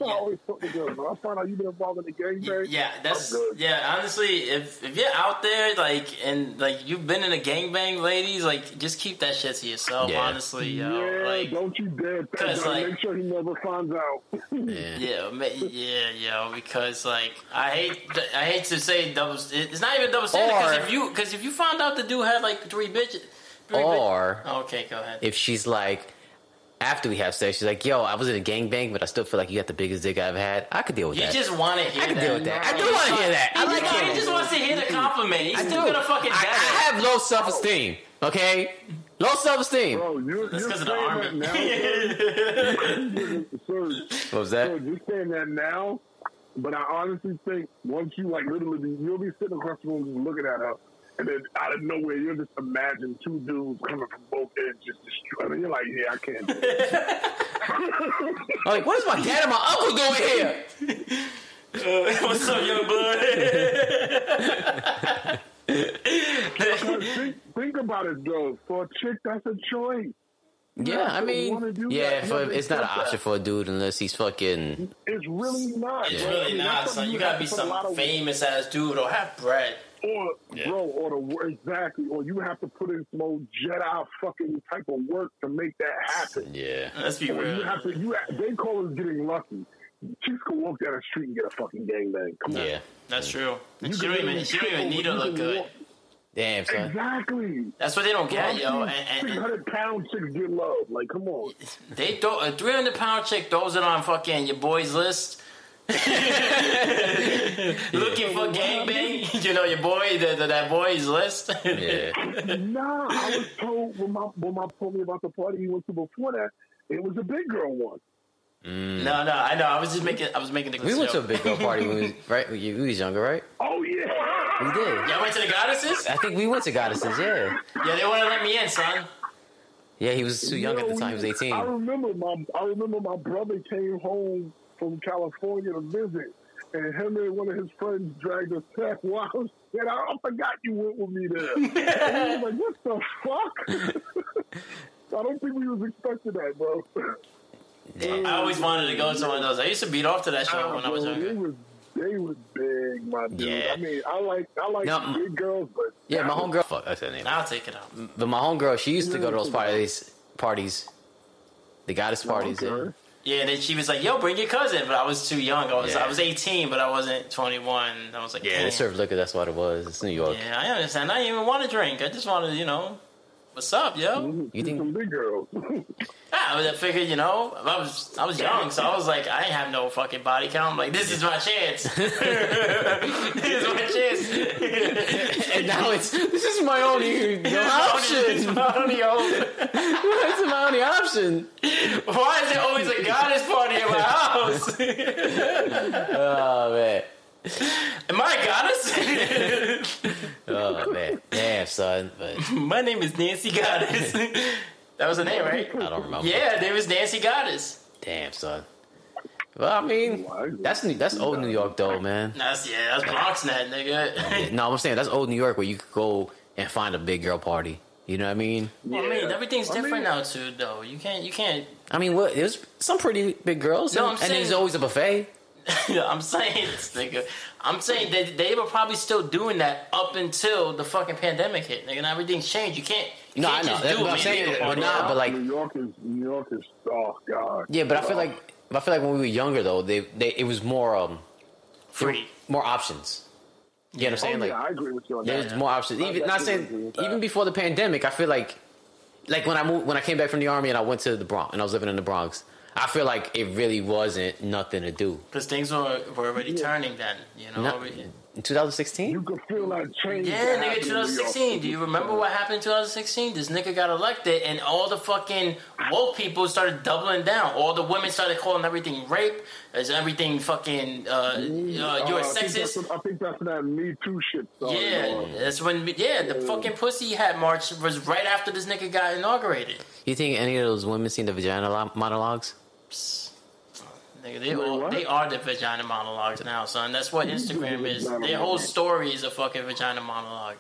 what I always put the girls. When I find out you've been involved in the gangbang, Yeah, that's good. yeah. Honestly, if if you're out there like and like you've been in a gang bang, ladies, like just keep that shit to yourself. Yeah. Honestly, yo, yeah, like don't you dare. 'Cause, like- make sure he never finds out. Yeah. yeah, yeah, yo, because like I hate I hate to say double. It's not even double standard because if you because if you found out the dude had like three bitches, three bitches- Or okay, go ahead. if she's like, after we have sex, she's like, yo, I was in a gangbang, but I still feel like you got the biggest dick I've had. I could deal with You that. You just want to hear I can that. deal with that. I do want to hear that. I like he just wants to hear the compliment. He's I still do. gonna fucking I, I have low self esteem. Okay, low self esteem. Bro, you're, That's you're 'cause of the saying army. that now, sir. sir, What was sir, that? you're saying that now, but I honestly think once you like literally, you'll be sitting across the room just looking at her, and then out of nowhere, you'll just imagine two dudes coming from both ends, just destroying. You're like, yeah, I can't do it. I'm like, what is my dad and my uncle doing here? Uh, what's up, young blood? think, think about it though. For a chick, that's a choice. Yeah, I mean, yeah, for, it's not an option that. for a dude unless he's fucking. It's really not. It's really not, that's You gotta be to put a lot some famous ass dude or have bread. Or, Yeah. bro, or the wor- exactly, or you have to put in some old Jedi fucking type of work to make that happen. Yeah. Let's be Or you have to, you ha- they call it getting lucky. Chicks can walk down the street and get a fucking gangbang. Come on. Yeah. That's true. You she don't even she don't even need to look good. walk- Damn, son. Exactly. That's what they don't get, yo. And, and, Six and hundred pound chicks get love. Like, come on. they throw a three hundred pound chick throws it on fucking your boys list. Looking for gangbang, you know your boy, the, the, that boy's list. Yeah. Nah, I was told when my when my told me about the party he went to before that, it was a big girl one. Mm. No, no, I know. I was just making. I was making the. We went to a big girl party when we was, right? We, we was younger, right? Oh yeah. We did. Y'all went to the goddesses? I think we went to Goddesses, yeah. Yeah, they want to let me in, son. Yeah, he was too young at the time. He was 18. I remember my I remember my brother came home from California to visit, and him and one of his friends dragged us back. Wow, and I, I forgot you went with me there. and I was like, what the fuck? I don't think we was expecting that, bro. I always wanted to go to one of those. I used to beat off to that show when I was Bro, They younger. was they was big, my dude. Yeah. I mean, I like I like No, big girls, but Yeah, my that was- homegirl. Fuck, that's her name. I'll take it out. But my homegirl, she used to go to those parties. Parties. The goddess parties. Yeah. Okay. Yeah, and then she was like, "Yo, bring your cousin," but I was too young. I was Yeah. I was 18, but I wasn't 21. I was like, Yeah, Damn. they serve liquor. That's what it was. It's New York. Yeah, I understand. I didn't even want to drink. I just wanted, you know, what's up, yo? You think- some big girls? I figured, you know, I was I was young, so I was like, I ain't have no fucking body count. I'm like, this is my chance. this is my chance. And now it's this is my only It's option. my only hope. It's my only option. Why is there always a goddess party in my house? Oh man. Am I a goddess? Oh man. Damn, son. But my name is Nancy Goddess. that was the name, right? I don't remember. Yeah, there was Nancy Goddess. Damn, son. Well, I mean, that's New- that's old New York though, man. That's yeah, that's Bronx net, nigga. No, I'm saying that's old New York where you could go and find a big girl party. You know what I mean? Well, I mean, Yeah. everything's I different mean- now too, though. You can't, you can't. I mean, what? There's some pretty big girls. No, and, I'm and there's always a buffet. I'm saying this, nigga. I'm saying that they were probably still doing that up until the fucking pandemic hit, nigga. And everything's changed. You can't. You No, can't I know. just That's do what a I'm saying, video but party nah, now. but like- New York is New York is oh god. Yeah, but I feel Oh. like I feel like when we were younger though, they, they it was more um free. more options. You know what I'm Oh, saying? yeah, like I agree with you on there's that. more options. Even not saying even before the pandemic, I feel like like when I moved when I came back from the army and I went to the Bronx and I was living in the Bronx, I feel like it really wasn't nothing to do. Because things were, were already turning then, you know. Not, in 2016? You could feel that change. Yeah, that nigga, in 2016. Do you remember what happened in 2016? This nigga got elected, and all the fucking woke people started doubling down. All the women started calling everything rape, as everything fucking, uh, uh, you're Uh, a I think, sexist. what- I think that's that Me Too shit started. Yeah, on. that's when, yeah, the fucking pussy hat march was right after this nigga got inaugurated. You think any of those women seen the vagina lo- monologues? Nigga, they, Wait, they are the vagina monologues now, son. That's what Instagram is. Their whole story is a fucking vagina monologue.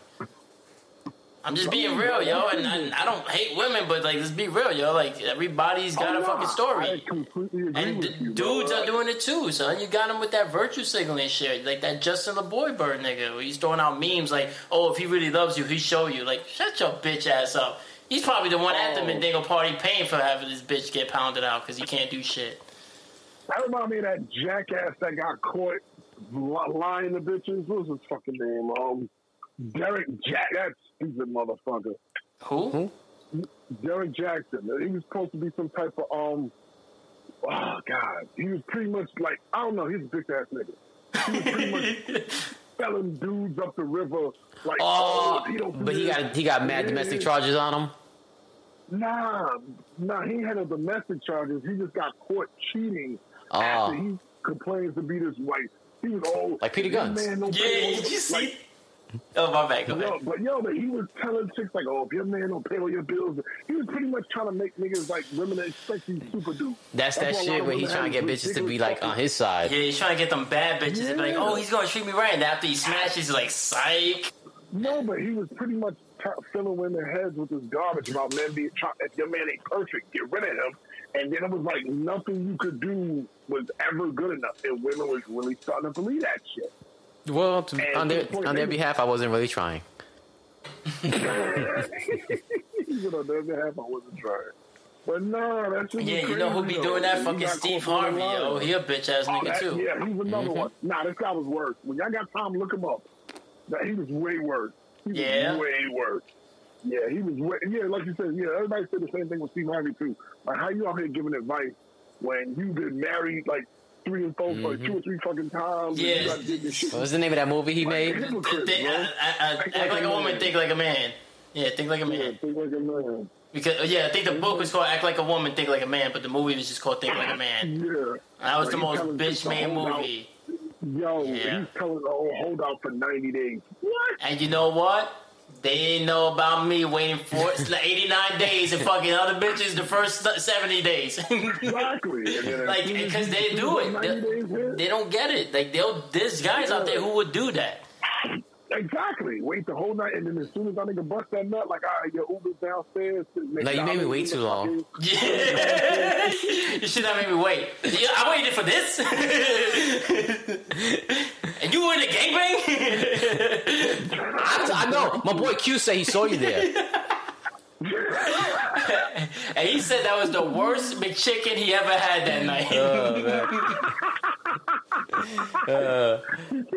I'm just being real, yo, and I, I don't hate women, but like, let's be real, yo. Like, everybody's got Oh, a no, fucking story. And d- you, dudes bro. are doing it too, son. You got him with that virtue signaling shit, like that Justin LaBoy bird nigga. He's throwing out memes like, "Oh, if he really loves you, he show you." Like, shut your bitch ass up. He's probably the one at the Oh. Mandingo party paying for having this bitch get pounded out because he can't do shit. That remind me of that jackass that got caught lying to bitches. What was his fucking name? Um, Derek Jack. That stupid motherfucker. Who? Derrick Jaxn. He was supposed to be some type of um. Oh God, he was pretty much like I don't know. He's a big ass nigga. He was pretty much selling dudes up the river. Like Oh, he don't but he got he got mad Yeah, domestic yeah. charges on him. Nah, nah. He had no domestic charges. He just got caught cheating ah. after Oh, he complains to beat his wife. He was old. Like Peter Gunz. Man don't Yeah, pay did you see? like, Oh my bad. Go Yo, ahead. but yo, but he was telling chicks like, "Oh, if your man don't pay all your bills," he was pretty much trying to make niggas like women that expect he's super dude. That's that why a lot shit where he's trying to get bitches to be ridiculous like on his side. Yeah, he's trying to get them bad bitches and be like, oh, he's gonna treat me right. And after he smashes, he's like, psych. No, but he was pretty much t- filling women's heads with this garbage about men being try- if your man ain't perfect, get rid of him. And then it was like nothing you could do was ever good enough, and women was really starting to believe that shit. Well, to, on their point on their they- behalf, I wasn't really trying. Even on the other half, I wasn't trying. But no, that's just Yeah, you know who be doing that? Fucking Steve Harvey, yo. He a bitch ass Oh, nigga that, too. yeah, he's another Mm-hmm. one. Nah, this guy was worse. When y'all got time, look him up. Nah, he was way worse. He was Yeah? way worse. Yeah, he was way. Yeah, like you said. Yeah, everybody said the same thing with Steve Harvey too. Like, how you out here giving advice when you've been married like three and 4 or Mm-hmm. two or three fucking times? and Yeah. you gotta get this shit. What was the name of that movie he made? Hypocrite. I- I- I- act like a woman, think like a man. Yeah, think like a Yeah, man. think like a man. Because yeah, I think the book was called "Act Like a Woman, Think Like a Man," but the movie was just called "Think Like a Man." Yeah. That was Like, the most bitch man movie. Yo, Yeah. he's telling the whole hold out for ninety days. What? And you know what? They didn't know about me waiting for like 89 days and fucking other bitches the first 70 days. Exactly. Like, as soon as because they do it. They, they don't get it. Like, they'll, there's guys out there who would do that. Exactly. Wait the whole night, and then as soon as I nigga bust that nut, like, all right, your Uber's downstairs. No, you made me wait too long. Yeah. you should have made me wait. Yeah, I waited for this. and you were in a gangbang? I, I know. My boy Q said he saw you there. and he said that was the worst McChicken he ever had that oh, night. That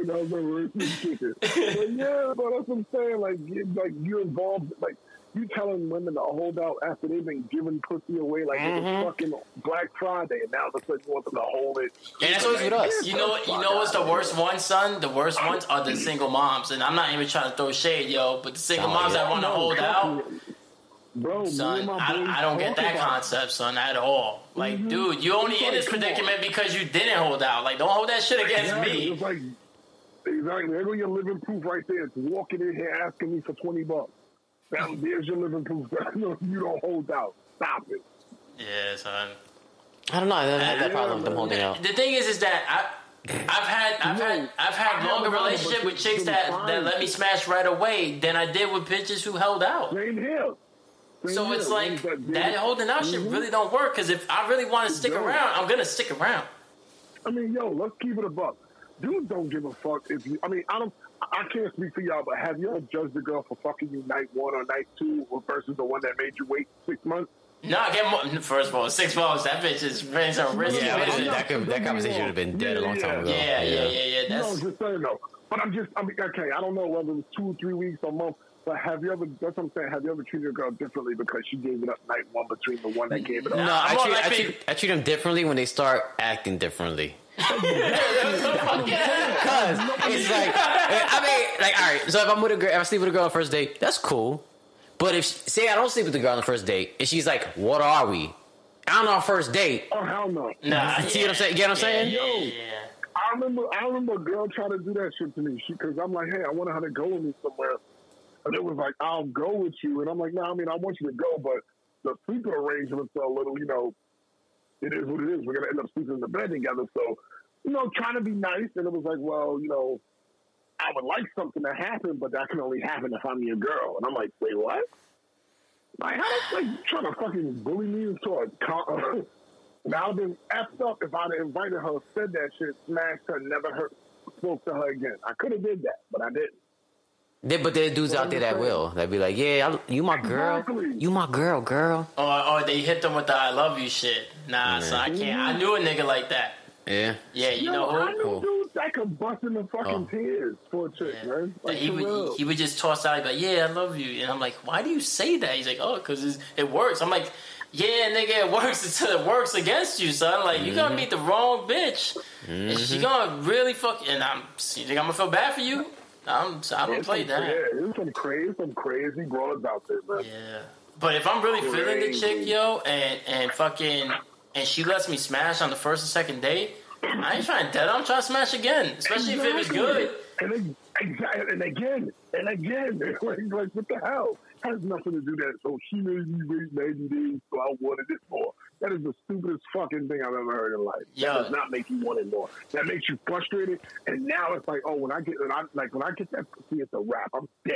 was the worst chicken. But yeah, but that's what I'm saying. Like, you, like you involved, like you telling women to hold out after they've been giving pussy away, like it was mm-hmm. fucking Black Friday, and now the sudden you want them to hold it. And that's always with us. You know, you know what's the worst one, son? The worst ones are the single moms, and I'm not even trying to throw shade, yo. But the single Oh, moms yeah. that want to hold out. Bro, son, I, I don't get that about it. concept, son, at all. Like, Mhm. dude, you only in this Come on. predicament because you didn't hold out. Like, don't hold that shit against Exactly. me. It's like exactly. There go your living proof right there. It's walking in here asking me for twenty bucks. Now, there's your living proof. you don't hold out. Stop it. Yeah, son. I don't know. I never had that problem with them holding out. The thing is, is that I. I've had I've No, had I've had longer had relationship with chicks that, that let me smash right away than I did with bitches who held out. Same here. Same So here. it's like that did that holding out shit Mhm. really don't work because if I really want to stick No. around, I'm gonna stick around. I mean, yo, let's keep it a buck. Dudes don't give a fuck if you. I mean, I don't. I I can't speak for y'all, but have y'all judged the girl for fucking you night one or night two versus the one that made you wait six months? No, I get more. First of all, six months. That bitch is very some risky. Yeah, business. but that, could, that conversation would have been dead a long time ago. yeah, yeah, yeah, yeah. No, That's just saying though. But I'm just, I mean, okay, I don't know whether it was two or three weeks or a month, but have you ever, that's what I'm saying, have you ever treated a girl differently because she gave it up night one between the one that gave it up? No, I I'm treat, I, treat, I treat them differently when they start acting differently. Cause it's like, I mean, like, all right. So if I'm with a girl, if I sleep with a girl on the first date, that's cool. But if say I don't sleep with the girl on the first date, and she's like, "What are we?" I'm on our first date. Oh, hell no. nah. See what I'm saying? You get what I'm saying? Yeah, Yo. yeah, yeah. I remember, I remember a girl trying to do that shit to me. She, cause I'm like, hey, I wanted her to go with me somewhere. And it was like, I'll go with you. And I'm like, no, I mean, I want you to go, but the sleeping arrangements are a little, you know, it is what it is. We're going to end up sleeping in the bed together. So, you know, trying to be nice. And it was like, well, you know, I would like something to happen, but that can only happen if I'm your girl. And I'm like, wait, what? Like, how like trying to fucking bully me into a con- Now I've been effed up if I'd have invited her, said that shit, smashed her, never heard, spoke to her again. I could have did that, but I didn't. There, but there are dudes out there that will. That be like, "Yeah, I, you my girl. Exactly. You my girl, girl." Or, or they hit them with the "I love you" shit. Nah, son, I can't. I knew a nigga like that. Yeah. Yeah, you Yo, know I who? knew Cool. dudes that could bust in the fucking Oh. tears for a chick, Yeah. man. Like, he would real. he would just toss out like, "Yeah, I love you," and I'm like, "Why do you say that?" He's like, "Oh, because it works." I'm like, "Yeah, nigga, it works until it works against you, son. Like, you Mm-hmm. gonna meet the wrong bitch, and she gonna really fuck. And I'm, you think I'm gonna feel bad for you? I'm, I don't There's play that. Yeah, there's some crazy, some crazy broads out there, man. Yeah. But if I'm really feeling the chick, yo, and and fucking, and she lets me smash on the first and second date, I ain't trying to dead. I'm trying to smash again, especially if it was good. And, Exactly. And again, and again, like, like what the hell? Has nothing to do that. So she made me wait 90 days, so I wanted it more. That is the stupidest fucking thing I've ever heard in life. Yeah. That does not make you want it more. That makes you frustrated. And now it's like, oh, when I get, when I like when I get that pussy, it's a wrap. I'm dead.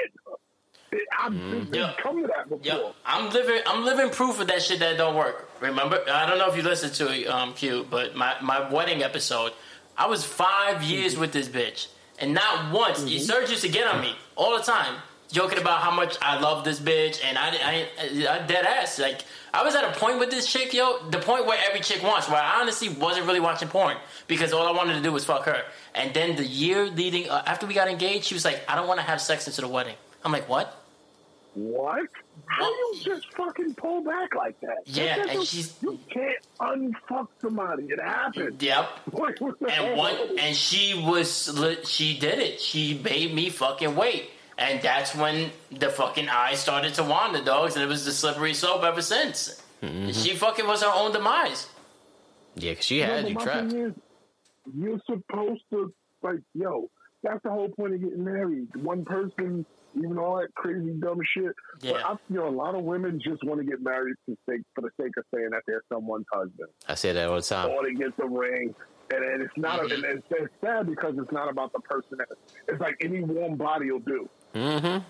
I've Mm-hmm. been Yeah. come to that before. Yo, I'm living. I'm living proof of that shit that don't work. Remember, I don't know if you listened to it, um, Q, but my my wedding episode, I was five years with this bitch, and not once. Mm-hmm. Serge used to get on me all the time, joking about how much I love this bitch, and I, I, I dead ass. Like I was at a point with this chick, yo, the point where every chick wants, where I honestly wasn't really watching porn because all I wanted to do was fuck her. And then the year leading uh, after we got engaged, she was like, "I don't want to have sex into the wedding." I'm like, "What?" What? How do you just fucking pull back like that? Yeah, That- and she's- you can't unfuck somebody. It happens. Yep. And one and she was she did it she made me fucking wait and that's when the fucking eyes started to wander dogs and it was the slippery slope ever since she fucking was her own demise Yeah, because she No, had but you my trapped. thing is, you're supposed to like, yo. That's the whole point of getting married. One person, even all that crazy dumb shit. But Yeah. I feel a lot of women just want to get married for sake for the sake of saying that they're someone's husband. I say that all the time. or to get the ring. And, and it's not, Mhm. and it's, it's sad because it's not about the person. That, it's like any warm body will do. Mm-hmm.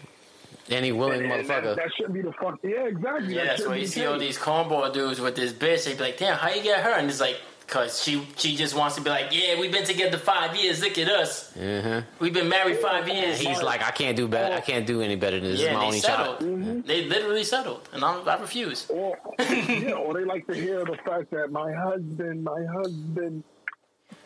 Any willing And, and motherfucker. that shouldn't be the fuck. Yeah, exactly. yeah That that's why you see all case. these cornball dudes with this bitch they be like damn how you get her and it's like Cause she she just wants to be like, yeah, we've been together five years. Look at us. Mm-hmm. We've been married five years. He's like, I can't do better. I can't do any better than this. This is yeah, my they only settled. shot. They literally settled, and I'm, I refuse. Or, yeah, or they like to hear the fact that my husband, my husband.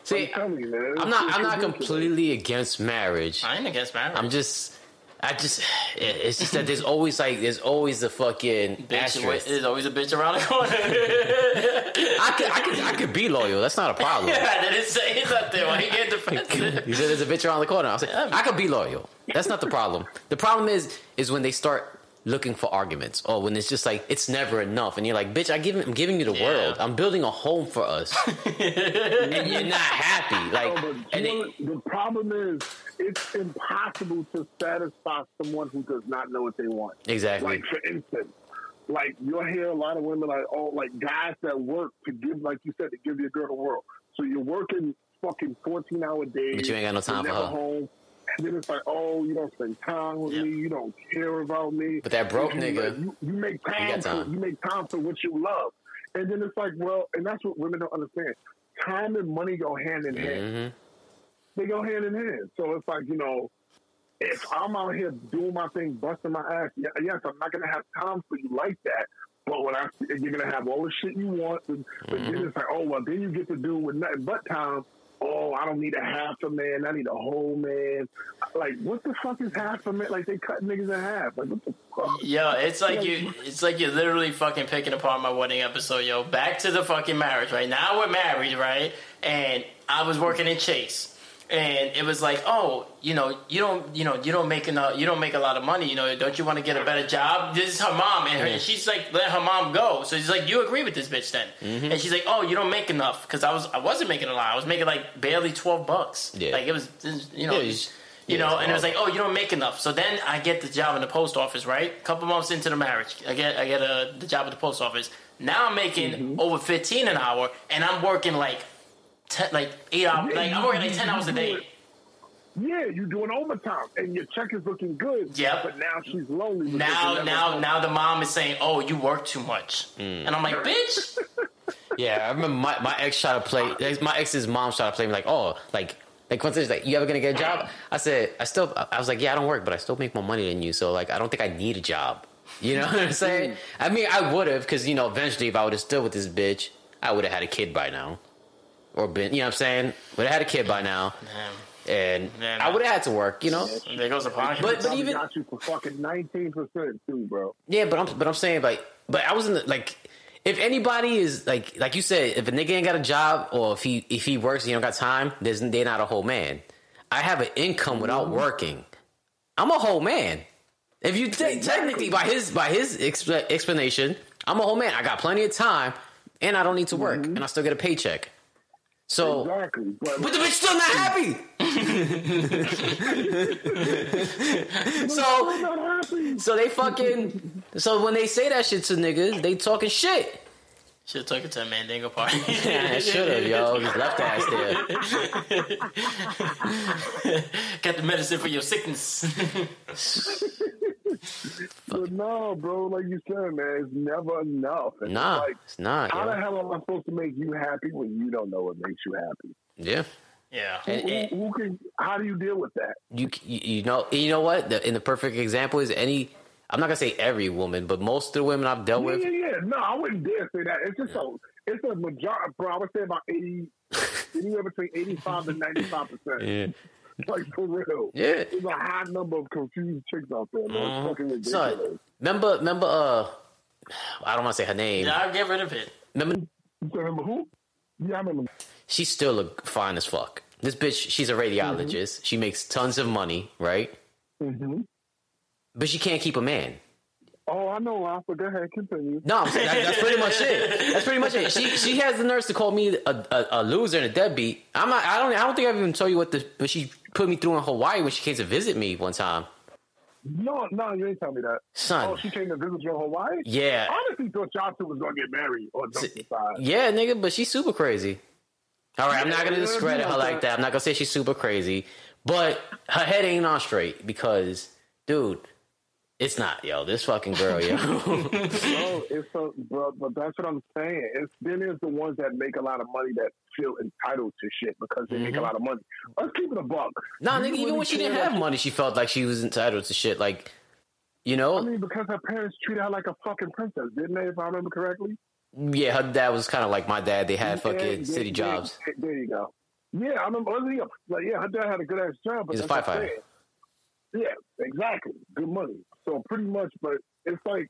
See, I'm you, man, I'm not. I'm not completely against marriage. I ain't against marriage. I'm just. I just, it's just that there's always like there's always the fucking bitch. asterisk. There's always a bitch around the corner. I could, I could, I could be loyal. That's not a problem. I didn't say there. Why you get defensive? You said there's a bitch around the corner. I was like, I could be loyal. That's not the problem. The problem is, is when they start looking for arguments, or when it's just like it's never enough, and you're like, bitch, I give, I'm giving you the Yeah. world. I'm building a home for us, and you're not happy. Like, No, and know, the problem is it's impossible to satisfy someone who does not know what they want. exactly. Like for instance, like you'll hear a lot of women like oh like guys that work to give like you said to give your girl the world. So you're working fucking fourteen hour days. But you ain't got no time for her. Home. And then it's like, oh, you don't spend time with Yeah. me. You don't care about me. But that broke You, nigga, you, you make time, got time. For, you make time for what you love. And then it's like, well, and that's what women don't understand. Time and money go hand in hand hmm they go hand in hand. So it's like, you know, if I'm out here doing my thing, busting my ass, yeah, yes, I'm not going to have time for you like that. But when I, you're going to have all the shit you want, and, but then it's like, oh, well, then you get to do with nothing but time. Oh, I don't need a half a man. I need a whole man. Like, what the fuck is half a man? Like, they cut niggas in half. Like, what the fuck? Yo, it's like you. It's like you're literally fucking picking apart my wedding episode. Yo, back to the fucking marriage. Right now we're married, right? And I was working in Chase. And it was like, oh, you know, you don't, you know, you don't make enough, you don't make a lot of money. You know, don't you want to get a better job? This is her mom, and, her, and she's like, let her mom go. So she's like, you agree with this bitch then? And she's like, oh, you don't make enough because I was, I wasn't making a lot. I was making like barely twelve bucks. Yeah. like it was, you know, Yeah, you- you yeah, know, and it was like, oh, you don't make enough. So then I get the job in the post office, right? A couple months into the marriage, I get I get a, the job at the post office. Now I'm making Mm-hmm. over fifteen an hour, and I'm working like ten, like eight hours. Yeah, like I'm working like ten hours a day. it. Yeah, you're doing overtime, and your check is looking good. Yeah, But now she's lonely. Now, now, know. now the mom is saying, "Oh, you work too much," Mm. and I'm like, "Bitch, Yeah, I remember my, my ex tried to play. My ex's mom tried to play me like, oh, like like once it's like, you ever gonna get a job? I said, I still. I was like, yeah, I don't work, but I still make more money than you. So like, I don't think I need a job. You know what I'm saying? I mean, I would have because you know, eventually, if I would have still with this bitch, I would have had a kid by now, or been. You know what I'm saying? Would have had a kid by now, and Man, I would have had to work. You know? there goes the podcast." But- Probably even- got you for fucking nineteen percent too, bro. Yeah, but I'm but I'm saying like, but I was in the like. If anybody is like like you said, if a nigga ain't got a job or if he if he works and he don't got time, there's they're not a whole man. I have an income without mm-hmm. working. I'm a whole man. If you take technically by his by his exp- explanation, I'm a whole man. I got plenty of time and I don't need to work mm-hmm. and I still get a paycheck. So, Exactly. But, but the bitch still not happy. so not happy. so they fucking so when they say that shit to niggas, they talking shit. Should have took it to a Mandingo party. Yeah, I should have, yo. Just left ass there. Got the medicine for your sickness. But no, bro, like you said, man, it's never enough. And Nah, Like, it's not. how the hell am I supposed to make you happy when you don't know what makes you happy? Yeah. yeah. And, Who, and who can? How do you deal with that? you, you you know you know what? The, in the perfect example is any. I'm not gonna say every woman, but most of the women I've dealt Yeah, with. yeah, yeah. No, I wouldn't dare say that. It's just a, it's a majority, bro. I would say about eighty, anywhere between eighty-five and ninety-five percent. Yeah. Like for real. Yeah. There's a high number of confused chicks out there, man. It's fucking ridiculous. Son, remember, remember, uh, I don't want to say her name. Yeah, I'll get rid of it. Remember, You remember who? Yeah, I remember. she still look fine as fuck. This bitch, she's a radiologist. She makes tons of money, right? hmm But she can't keep a man. Oh, I know, Alpha. Go ahead, continue. No, I'm saying that, that's pretty much it. That's pretty much it. She she has the nerves to call me a, a, a loser and a deadbeat. I'm not. I don't. I don't think I've even told you what the what she put me through in Hawaii when she came to visit me one time. No, no, you ain't tell me that. Son. Oh, she came to visit you in Hawaii? Yeah, I honestly thought y'all two was gonna get married or aside. yeah, nigga. But she's super crazy. All right, I'm not gonna discredit yeah, her like but- that. I'm not gonna say she's super crazy, but her head ain't on straight because, dude, it's not. Yo, this fucking girl, yo. No, it's bro, but that's what I'm saying. It's then there's the ones that make a lot of money that feel entitled to shit because they make a mm-hmm. lot of money. Let's keep it a buck. nah, nigga. Even when she didn't have money, she felt like she was entitled to shit. Like, you know, I mean, because her parents treated her like a fucking princess, didn't they? If I remember correctly. Yeah, her dad was kind of like my dad. They had fucking Yeah, city yeah, jobs. yeah, There you go. Yeah, I remember. Oh, a- Like, yeah, her dad had a good ass job. But He's a firefighter. Yeah, exactly. Good money. So pretty much, but it's like,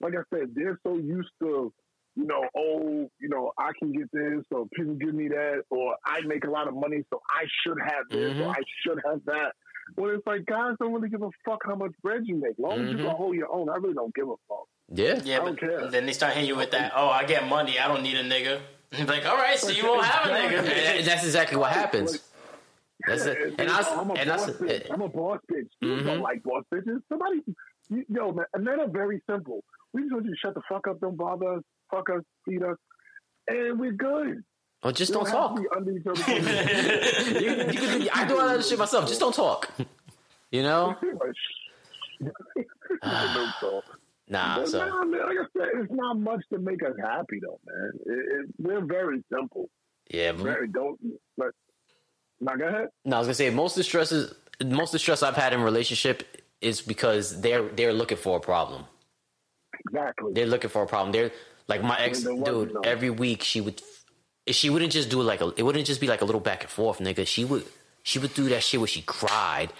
like I said, they're so used to, you know, oh, you know, I can get this, or people give me that, or I make a lot of money, so I should have this, Mhm. or I should have that. Well, it's like guys don't really give a fuck how much bread you make. As long as you can hold your own, I really don't give a fuck. Yeah. Yeah, I don't care. then they start hitting you with that. Oh, I get money. I don't need a nigga. Like, all right, so you won't have a nigga. that's exactly what happens. That's Yeah, it. it's- And I was, I'm a and boss that's bitch. I'm a boss bitch. You Mhm. don't like boss bitches. Somebody, you, yo, man, and men are very simple. We just want you to shut the fuck up, don't bother us, fuck us, feed us, and we're good. well, just We don't to talk. be under each other's you, you can do, I do all that shit myself. Just don't talk. You know? Nah. But So nah, man, like I said, it's not much to make us happy, though, man. It, it, we're very simple. yeah. Very don't. But now, go ahead. No, I was gonna say most of the stresses, most of the stress I've had in relationship is because they're they're looking for a problem. Exactly. They're looking for a problem. They're like my ex dude. Every week she would, she wouldn't just do like a. It wouldn't just be like a little back and forth, nigga. She would. She would do that shit where she cried,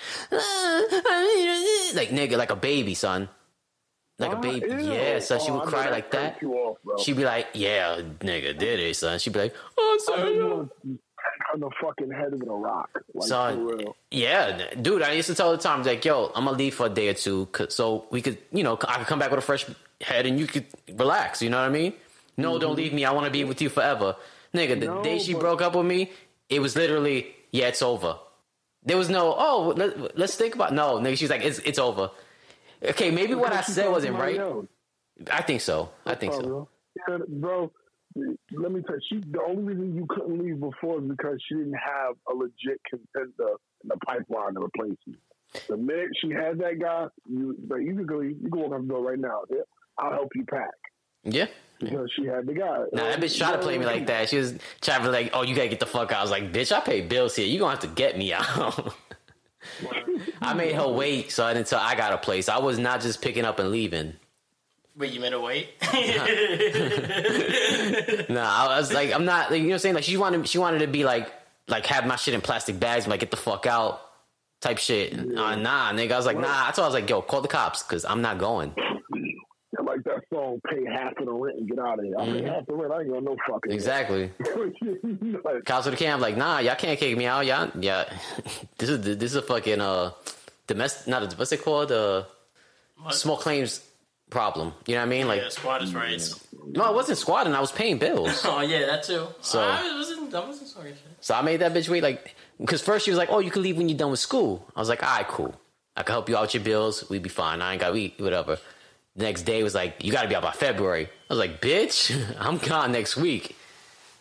like nigga, like a baby, son, like a Ah, baby. ew. Yeah, so she Oh, would I cry like that. off. She'd be like, "Yeah, nigga, did it, son." She'd be like, "Oh, sorry." On the fucking head of a rock. Like, Son, real. yeah, dude. I used to tell the time like, "Yo, I'm gonna leave for a day or two, so we could, you know, I could come back with a fresh head and you could relax." You know what I mean? No, don't leave me. I want to be with you forever, nigga. The Mm-hmm. No, day she but- broke up with me, it was literally, yeah, it's over. There was no, oh, let, let's think about. No, nigga, she's like, it's it's over. Okay, maybe what I said wasn't right. else. I think so. I think so. Yeah, bro. Let me tell you, she, the only reason you couldn't leave before is because she didn't have a legit contender in the pipeline to replace you. The minute she had that guy, you like, you can go, you can walk out the door right now. Yeah, I'll help you pack Yeah. because she had the guy. Nah, that bitch tried to play me like that. She was trying to be like, "Oh, you gotta get the fuck out." I was like, "Bitch, I pay bills here. You gonna have to get me out." I made her wait, son, until I got a place. I was not just picking up and leaving. Wait, you made her wait? Nah, I was like, I'm not. Like, you know what I'm saying? Like she wanted, she wanted to be like, like have my shit in plastic bags, and like get the fuck out, type shit. Uh, nah, nigga. I was like, nah. I told I was like, yo, call the cops because I'm not going. I like that song, pay half of the rent and get out of here. I pay half the rent, I ain't going no fucking Exactly. like, Cops with the camp, like, nah, y'all can't kick me out. Y'all, yeah. This is this is a fucking uh domestic, not a what's it called? Uh, small claims problem. You know what I mean? Like, yeah, squatters' rights. no, I wasn't squatting. I was paying bills. Oh yeah, that too. So- I wasn't. I wasn't sorry. So I made that bitch wait. Like, because first she was like, "Oh, you can leave when you're done with school." I was like, "All right, cool. I can help you out with your bills. We'd be fine. I ain't got we whatever." The next day was like, "You got to be out by February." I was like, "Bitch, I'm gone next week."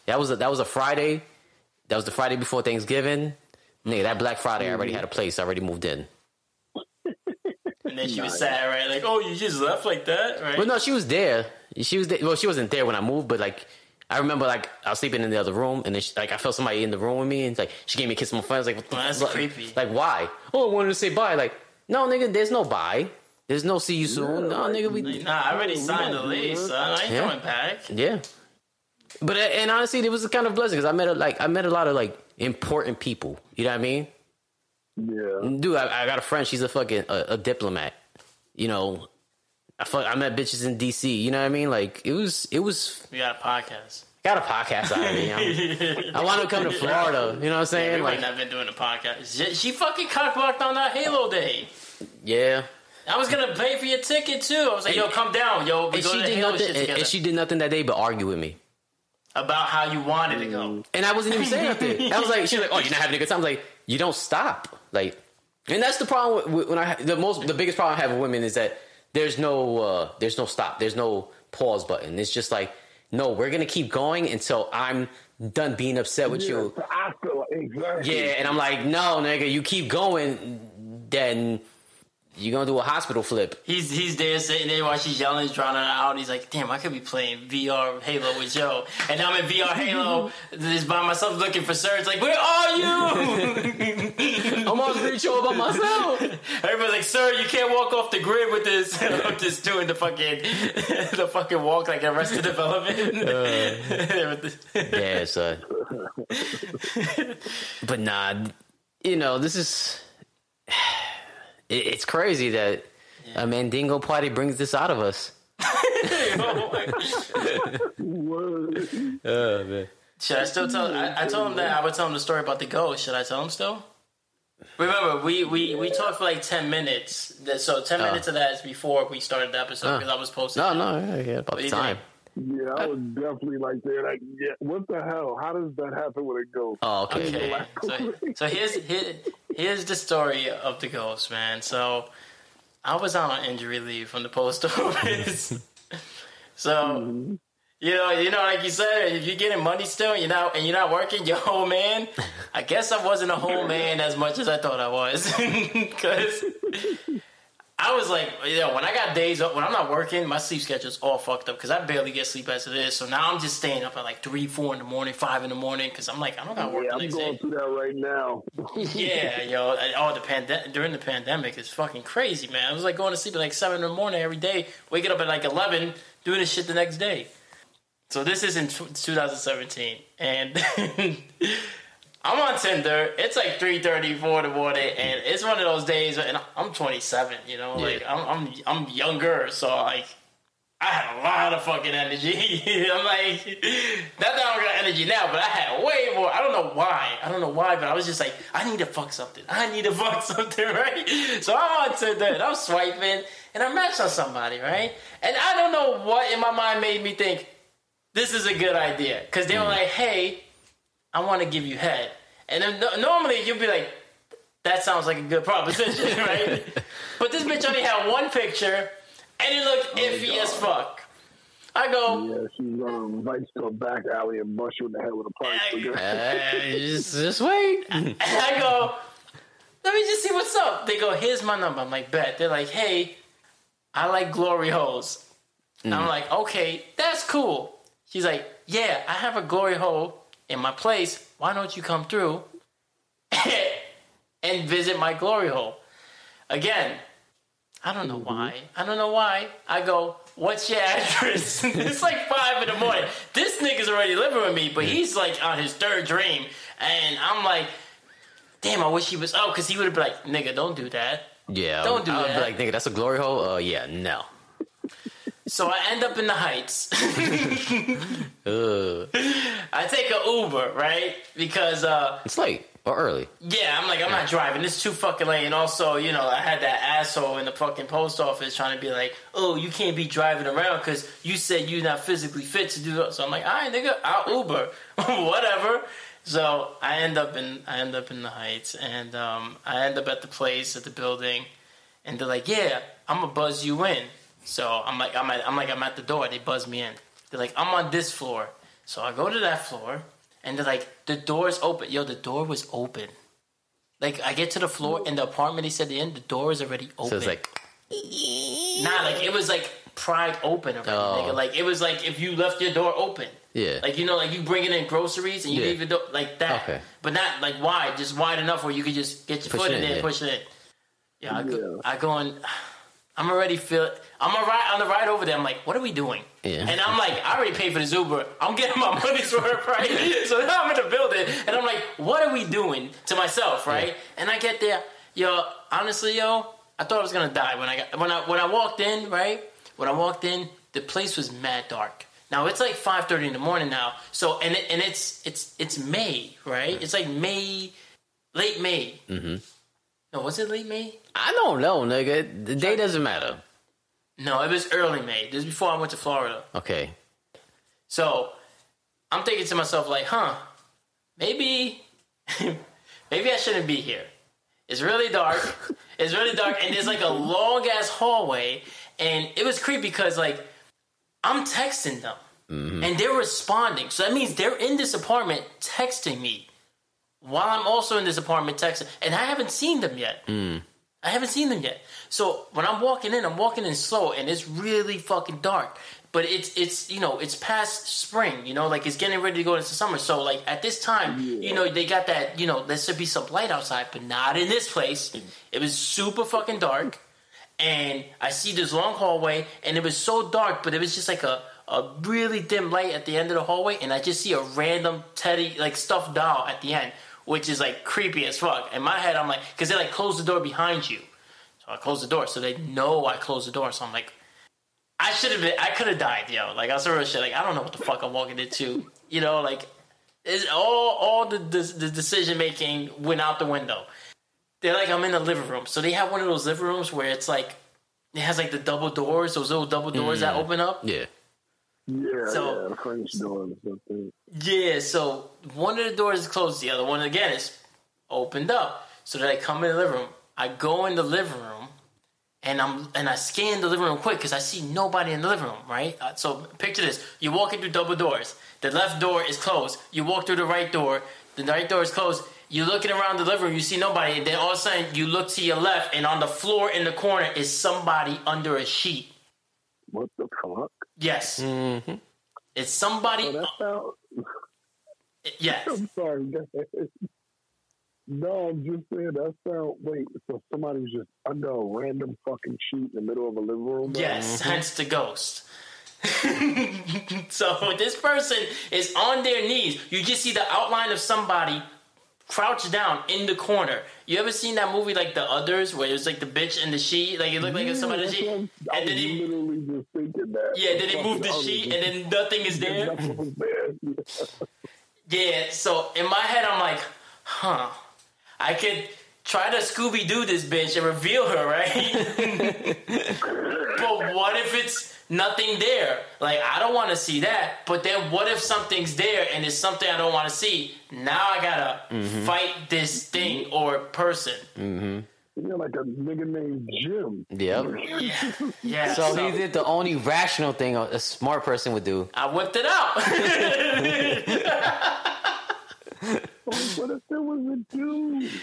That was a, that was a Friday. That was the Friday before Thanksgiving. Nigga, that Black Friday, I already mm-hmm. had a place. I already moved in. And then she was sad, right? Like, oh, you just left like that, right? Well, no, she was there. She was there. Well, she wasn't there when I moved, but like, I remember like I was sleeping in the other room, and then she, like I felt somebody in the room with me, and like she gave me a kiss on my face. Like, what the that's fuck? creepy. Like, why? Oh, I wanted to say bye. Like, no, nigga, there's no bye. There's no see you soon. no, nigga, we. Like, nah, I already signed the lease. Son. I ain't Yeah. coming back. Yeah. But and honestly, it was a kind of blessing because I met a, like I met a lot of like important people. You know what I mean? Yeah. Dude, I, I got a friend. She's a fucking a, a diplomat. You know, I fuck, I met bitches in D.C. You know what I mean? Like it was it was We got a podcast. got a podcast out of me. I'm- I want to come to Florida. You know what I'm saying? wouldn't Like, have been doing a podcast. She, she fucking cockblocked on that Halo day. yeah. I was gonna pay for your ticket too. I was like, yo, come down, yo. We And go she to did Halo nothing. And, and she did nothing that day but argue with me. About how you wanted to go. And I wasn't even saying nothing. I was like, she's like, oh, you're not having a good time. I was like, you don't stop. Like, and that's the problem with, when I the most the biggest problem I have with women is that there's no uh there's no stop. There's no pause button. It's just like, no, we're gonna keep going until I'm done being upset with you. Yeah, I feel like, exactly. Yeah, and I'm like, no, nigga, you keep going, then you're gonna do a hospital flip. He's he's there sitting there while she's yelling, drowning her out. He's like, damn, I could be playing VR Halo with Joe. And now I'm in VR Halo, just by myself looking for Serge. Like, where are you? I'm on sure about myself. Everybody's like, sir, you can't walk off the grid with this. I'm just doing the fucking the fucking walk like Arrested Development. Uh, yeah, son. Uh, but nah, you know, this is. It, it's crazy that a Mandingo party brings this out of us. Word. Oh, man. Should I still tell? I, I told him that I would tell him the story about the ghost. Should I tell him still? Remember, we we, we talked for like ten minutes. So ten Oh. minutes of that is before we started the episode Oh. because I was posting. No, no, yeah, yeah, about do the you time. Yeah, I was definitely like there. Like, yeah, what the hell? How does that happen with a ghost? Oh, okay. Okay, so, so here's here, here's the story of the ghost, man. So I was out on injury leave from the post office. so mm-hmm. you know, you know, like you said, if you're getting money still, and you're not and you're not working, you're a whole man. I guess I wasn't a whole man as much as I thought I was, because. I was like, you know, when I got days up, when I'm not working, my sleep schedule's all fucked up because I barely get sleep as it is. So now I'm just staying up at like three, four in the morning, five in the morning because I'm like, I don't got work. Yeah, I'm going day. through that right now. Yeah, yo, oh, the pandemic during the pandemic is fucking crazy, man. I was like going to sleep at like seven in the morning every day, waking up at like eleven, doing this shit the next day. So this is in tw 2017, and I'm on Tinder. It's like 3:30, 4 in the morning, and it's one of those days. And I'm 27, you know, like I'm I'm I'm younger, so like. I had a lot of fucking energy. I'm like, not that I don't got energy now, but I had way more. I don't know why. I don't know why, but I was just like, I need to fuck something. I need to fuck something, right? So I'm on Tinder and I'm swiping and I matched on somebody, right? And I don't know what in my mind made me think this is a good idea because they were mm. like, hey, I want to give you head, and then no- normally you'd be like, that sounds like a good proposition, right? but this bitch only had one picture. And it looked iffy as fuck. I go, Yeah, she's gonna invite you to a back alley and bust you in the head with a pipe. Yeah, Uh, just, just wait. and I go, let me just see what's up. They go, here's my number. I'm like, bet. They're like, hey, I like glory holes. And I'm like, okay, that's cool. She's like, yeah, I have a glory hole in my place. Why don't you come through and visit my glory hole? Again, I don't know why. I don't know why. I go, what's your address? it's like five in the morning. This nigga's already living with me, but he's like on his third dream. And I'm like, damn, I wish he was. Oh, because he would have been like, nigga, don't do that. Yeah, Don't do I would that. Be like, nigga, that's a glory hole. Uh, yeah, no. So I end up in the Heights. Uh, I take a Uber, right? Because, uh, it's late or early. yeah, I'm like, I'm not driving. It's too fucking late. And also, you know, I had that asshole in the fucking post office trying to be like, oh, you can't be driving around because you said you're not physically fit to do that. So I'm like, all right, nigga, I'll Uber. Whatever. So I end up in I end up in the Heights, and um, I end up at the place at the building, and they're like, "Yeah, I'm gonna buzz you in." So I'm like, I'm at, I'm like, I'm at the door. They buzz me in. They're like, I'm on this floor. So I go to that floor, and they're like, the door's open. Yo, the door was open. Like I get to the floor in the apartment. He said the end. The door is already open. So it's like, Nah, like it was like pried open already, Oh. nigga. Like it was like if you left your door open. Yeah. Like you know, like you bringing in groceries and you Yeah. leave your door like that. Okay. But not like wide, just wide enough where you could just get your Push foot in in, there, yeah. push it in. Yeah, I go, Yeah. I go in. I'm already feel. I'm a ride on the ride over there. I'm like, what are we doing? Yeah. And I'm like, I already paid for this Uber. I'm getting my money's worth, right? So now I'm in the building, and I'm like, what are we doing to myself, right? And I get there, yo. Honestly, yo, I thought I was gonna die when I got when I when I walked in, right? When I walked in, the place was mad dark. Now it's like 5:30 in the morning now. So and it, and it's it's it's May, right? It's like May, late May. Mm-hmm. No, was it late May? I don't know, nigga. The day doesn't matter. No, it was early May. This is before I went to Florida. Okay. So I'm thinking to myself, like, huh, maybe, maybe I shouldn't be here. It's really dark. it's really dark, and there's like a long ass hallway, and it was creepy because like I'm texting them, mm-hmm. and they're responding. So that means they're in this apartment texting me while I'm also in this apartment texting, and I haven't seen them yet. Hmm. I haven't seen them yet. So when I'm walking in, I'm walking in slow, and it's really fucking dark. But it's it's you know it's past spring, you know, like it's getting ready to go into summer. So like at this time, you know, they got that you know there should be some light outside, but not in this place. It was super fucking dark, and I see this long hallway, and it was so dark, but it was just like a a really dim light at the end of the hallway, and I just see a random teddy like stuffed doll at the end, which is like creepy as fuck. In my head, I'm like, because they like close the door behind you, so I close the door, so they know I closed the door. So I'm like, I should have been, I could have died, yo. Like I was real shit. Like I don't know what the fuck I'm walking into, you know, like it's all all the the, the decision making went out the window. They're like I'm in the living room, so they have one of those living rooms where it's like it has like the double doors, those little double doors that mm. open up. Yeah. Yeah, So- yeah, French door. Yeah, so one of the doors is closed, the other one again is opened up. So that I come in the living room, I go in the living room, and I'm and I scan the living room quick because I see nobody in the living room, right? Uh, So picture this: you walk in through double doors. The left door is closed. You walk through the right door. The right door is closed. You're looking around the living room. You see nobody. And then all of a sudden, you look to your left, and on the floor in the corner is somebody under a sheet. What the fuck? Yes, mm-hmm. it's somebody. Oh, that sound. yes. I'm sorry, guys. No, I'm just saying that sound. Wait, so somebody's just under a random fucking sheet in the middle of a living room? Yes, mm-hmm. hence the ghost. so this person is on their knees. You just see the outline of somebody crouched down in the corner. You ever seen that movie like The Others, where it was like the bitch and the sheet, like it looked like Yeah, somebody the that's I'm- and then he, literally just thinking that. yeah, then they move the sheet, and then nothing is there. Nothing was there. Yeah, so in my head, I'm like, huh, I could try to Scooby Doo this bitch and reveal her, right? but what if it's nothing there? Like, I don't want to see that. But then what if something's there and it's something I don't want to see? Now I gotta mm-hmm. fight this thing mm-hmm. or person. Mm-hmm. You're like a nigga named Jim. Yep. Yeah, yeah. So so he did the only rational thing a a smart person would do. I whipped it out. What if there was a dude?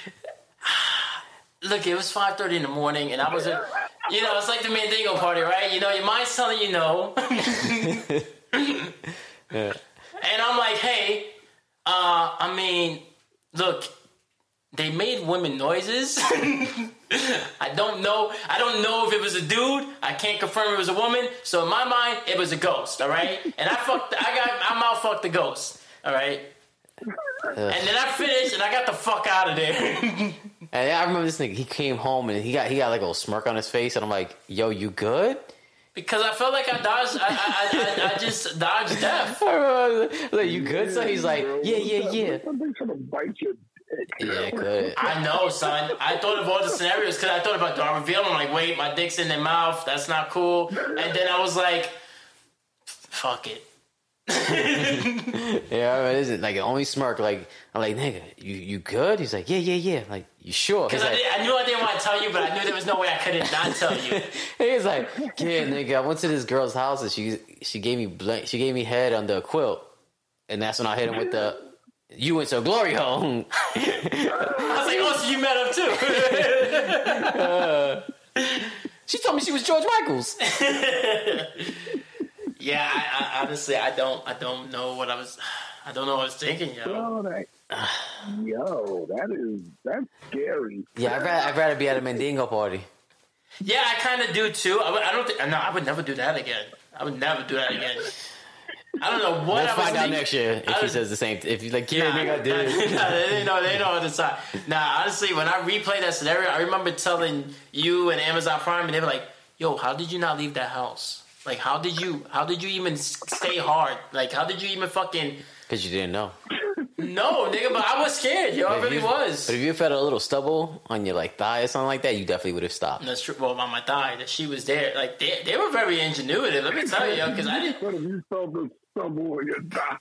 Look, it was five thirty in the morning, and I was, a, you know, it's like the Mandingo party, right? You know, your mind's telling you no, and I'm like, hey, uh, I mean, look, they made women noises. I don't know. I don't know if it was a dude. I can't confirm it was a woman. So in my mind, it was a ghost. All right, and I fucked. I got. I mouth fucked the ghost. All right. And then I finished, and I got the fuck out of there. And I remember this nigga. He came home and he got he got like a little smirk on his face, and I'm like, "Yo, you good?" Because I felt like I dodged, I, I, I, I just dodged death. like, you good? So he's like, "Yeah, yeah, yeah." Something trying to bite your dick. Yeah, good. I know, son. I thought of all the scenarios because I thought about do I reveal? I'm like, wait, my dick's in their mouth. That's not cool. And then I was like, fuck it. Yeah, it isn't like only smirk. Like I'm like, nigga, you you good? He's like, yeah, yeah, yeah. Like you sure? Because I, like, I knew I didn't want to tell you, but I knew there was no way I couldn't not tell you. he's like, yeah, nigga. I went to this girl's house and she she gave me blank. She gave me head under a quilt, and that's when I hit him with the. You went to a glory home. I was like, oh, so you met him too. Uh, she told me she was George Michaels. Yeah, I, I, honestly, I don't, I don't know what I was, I don't know what I was thinking, yo. Oh, that, yo, that is that's scary. Yeah, I'd rather, I'd rather be at a Mandingo party. Yeah, I kind of do too. I, would- I don't think, no, I would never do that again. I would never do that again. I don't know what We'll I was find out next year if I he says the same. If he's like, yeah, Nah, nigga, I did. nah, they know, they know all the time. Nah, honestly, when I replay that scenario, I remember telling you and Amazon Prime, and they were like, "Yo, how did you not leave that house? Like, how did you, how did you even stay hard? Like, how did you even fucking?" Because you didn't know. No, nigga, but I was scared, yo. I really you- was. But if you felt a little stubble on your like thigh or something like that, you definitely would have stopped. That's true. Well, on my thigh, that she was there. Like they, they were very ingenuitive. Let me tell you, yo, because I didn't. What if you felt the stumble in your thigh?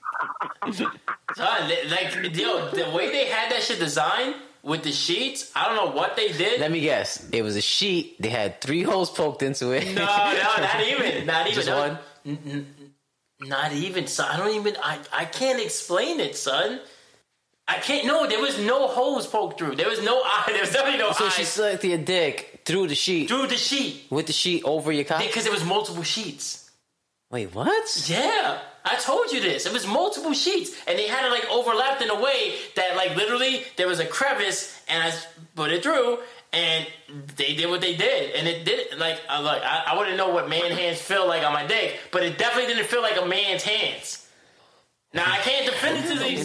Son, they- like yo, the way they had that shit designed with the sheets, I don't know what they did. Let me guess. It was a sheet. They had three holes poked into it. no, no, not even, not even. Just No, one. Not even, son. I don't even. I, I can't explain it, son. I can't. No, there was no holes poked through. There was no eye. There was definitely no So eye she sucked your dick through the sheet through the sheet with the sheet over your cock. because there was multiple sheets. Wait, what? Yeah, I told you this. It was multiple sheets, and they had it like overlapped in a way that, like, literally there was a crevice, and I put it through, and they did what they did, and it did like, uh, I like, I, I wouldn't know what man hands feel like on my dick, but it definitely didn't feel like a man's hands. Now I can't definitively.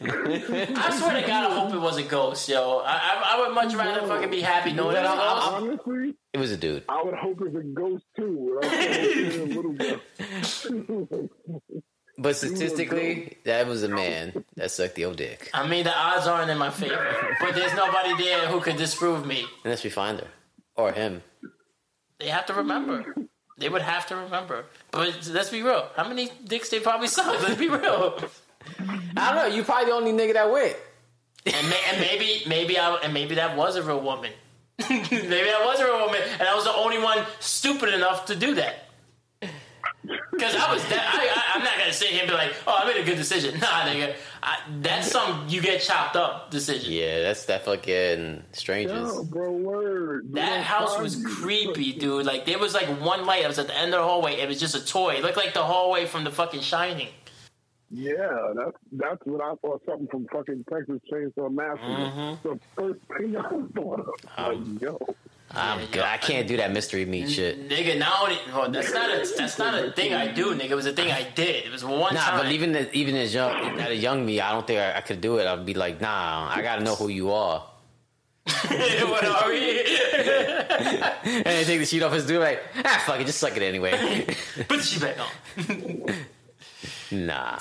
Man, I swear to God, I hope it was a ghost, yo. I, I, I would much rather fucking be happy knowing that was a ghost. honestly, It was a dude. I would hope it's a ghost too. but I'm saying a little bit. But statistically, that was a man that sucked the old dick. I mean, the odds aren't in my favor, but there's nobody there who could disprove me. Unless we find her. Or him. They have to remember. They would have to remember. But let's be real. How many dicks they probably sucked? Let's be real. I don't know. You probably the only nigga that went. And, may, and maybe, maybe, I, and maybe that was a real woman. maybe that was a real woman, and I was the only one stupid enough to do that. Because I was, that, I, I, I'm not gonna sit here and be like, "Oh, I made a good decision." Nah, nigga, I, that's some you get chopped up decision. Yeah, that's that fucking strangers. Yo, bro, word. That don't house was me. creepy, dude. Like there was like one light. It was at the end of the hallway. It was just a toy. It looked like the hallway from the fucking Shining. Yeah, that's that's what I thought. Something from fucking Texas Chainsaw Massacre. Mm-hmm. The first thing I thought of. Um, like, yo, I'm Yeah, good. yo, I can't do that mystery meat shit. Nigga, not only well, that's not a that's not a thing I do, nigga. It was a thing I did. It was one Nah, time. but even as, even as young, at a young me, I don't think I, I could do it. I'd be like, nah, I gotta know who you are. what are we? And then take the sheet off his dude, like, ah, fuck it, just suck it anyway. Put the shit back on. nah.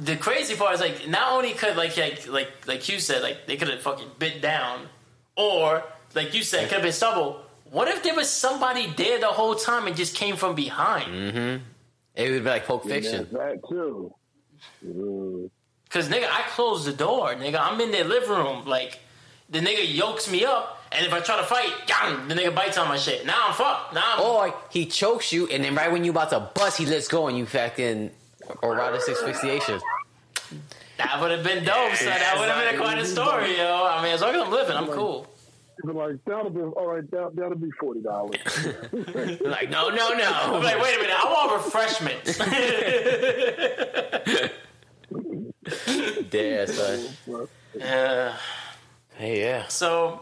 The crazy part is like not only could like like like like you said like they could have fucking bit down, or like you said could have been stubble. What if there was somebody there the whole time and just came from behind? It would be like Pulp yeah, Fiction. that too. Mm. Cause nigga, I closed the door, nigga. I'm in their living room, like the nigga yokes me up, and if I try to fight, gang, the nigga bites on my shit. Now I'm fucked. Now I'm Or he chokes you, and then right when you about to bust, he lets go, and you fucking erotic asphyxiation. that would have been dope, son. That would have been a quite a story, yo. I mean, as long as I'm living, I'm cool. You'd be like, that'll be all right. That, that'll be forty dollars. Like, no, no, I'm no. like, wait a minute, I want refreshments. Yeah, son. uh, Hey, yeah. so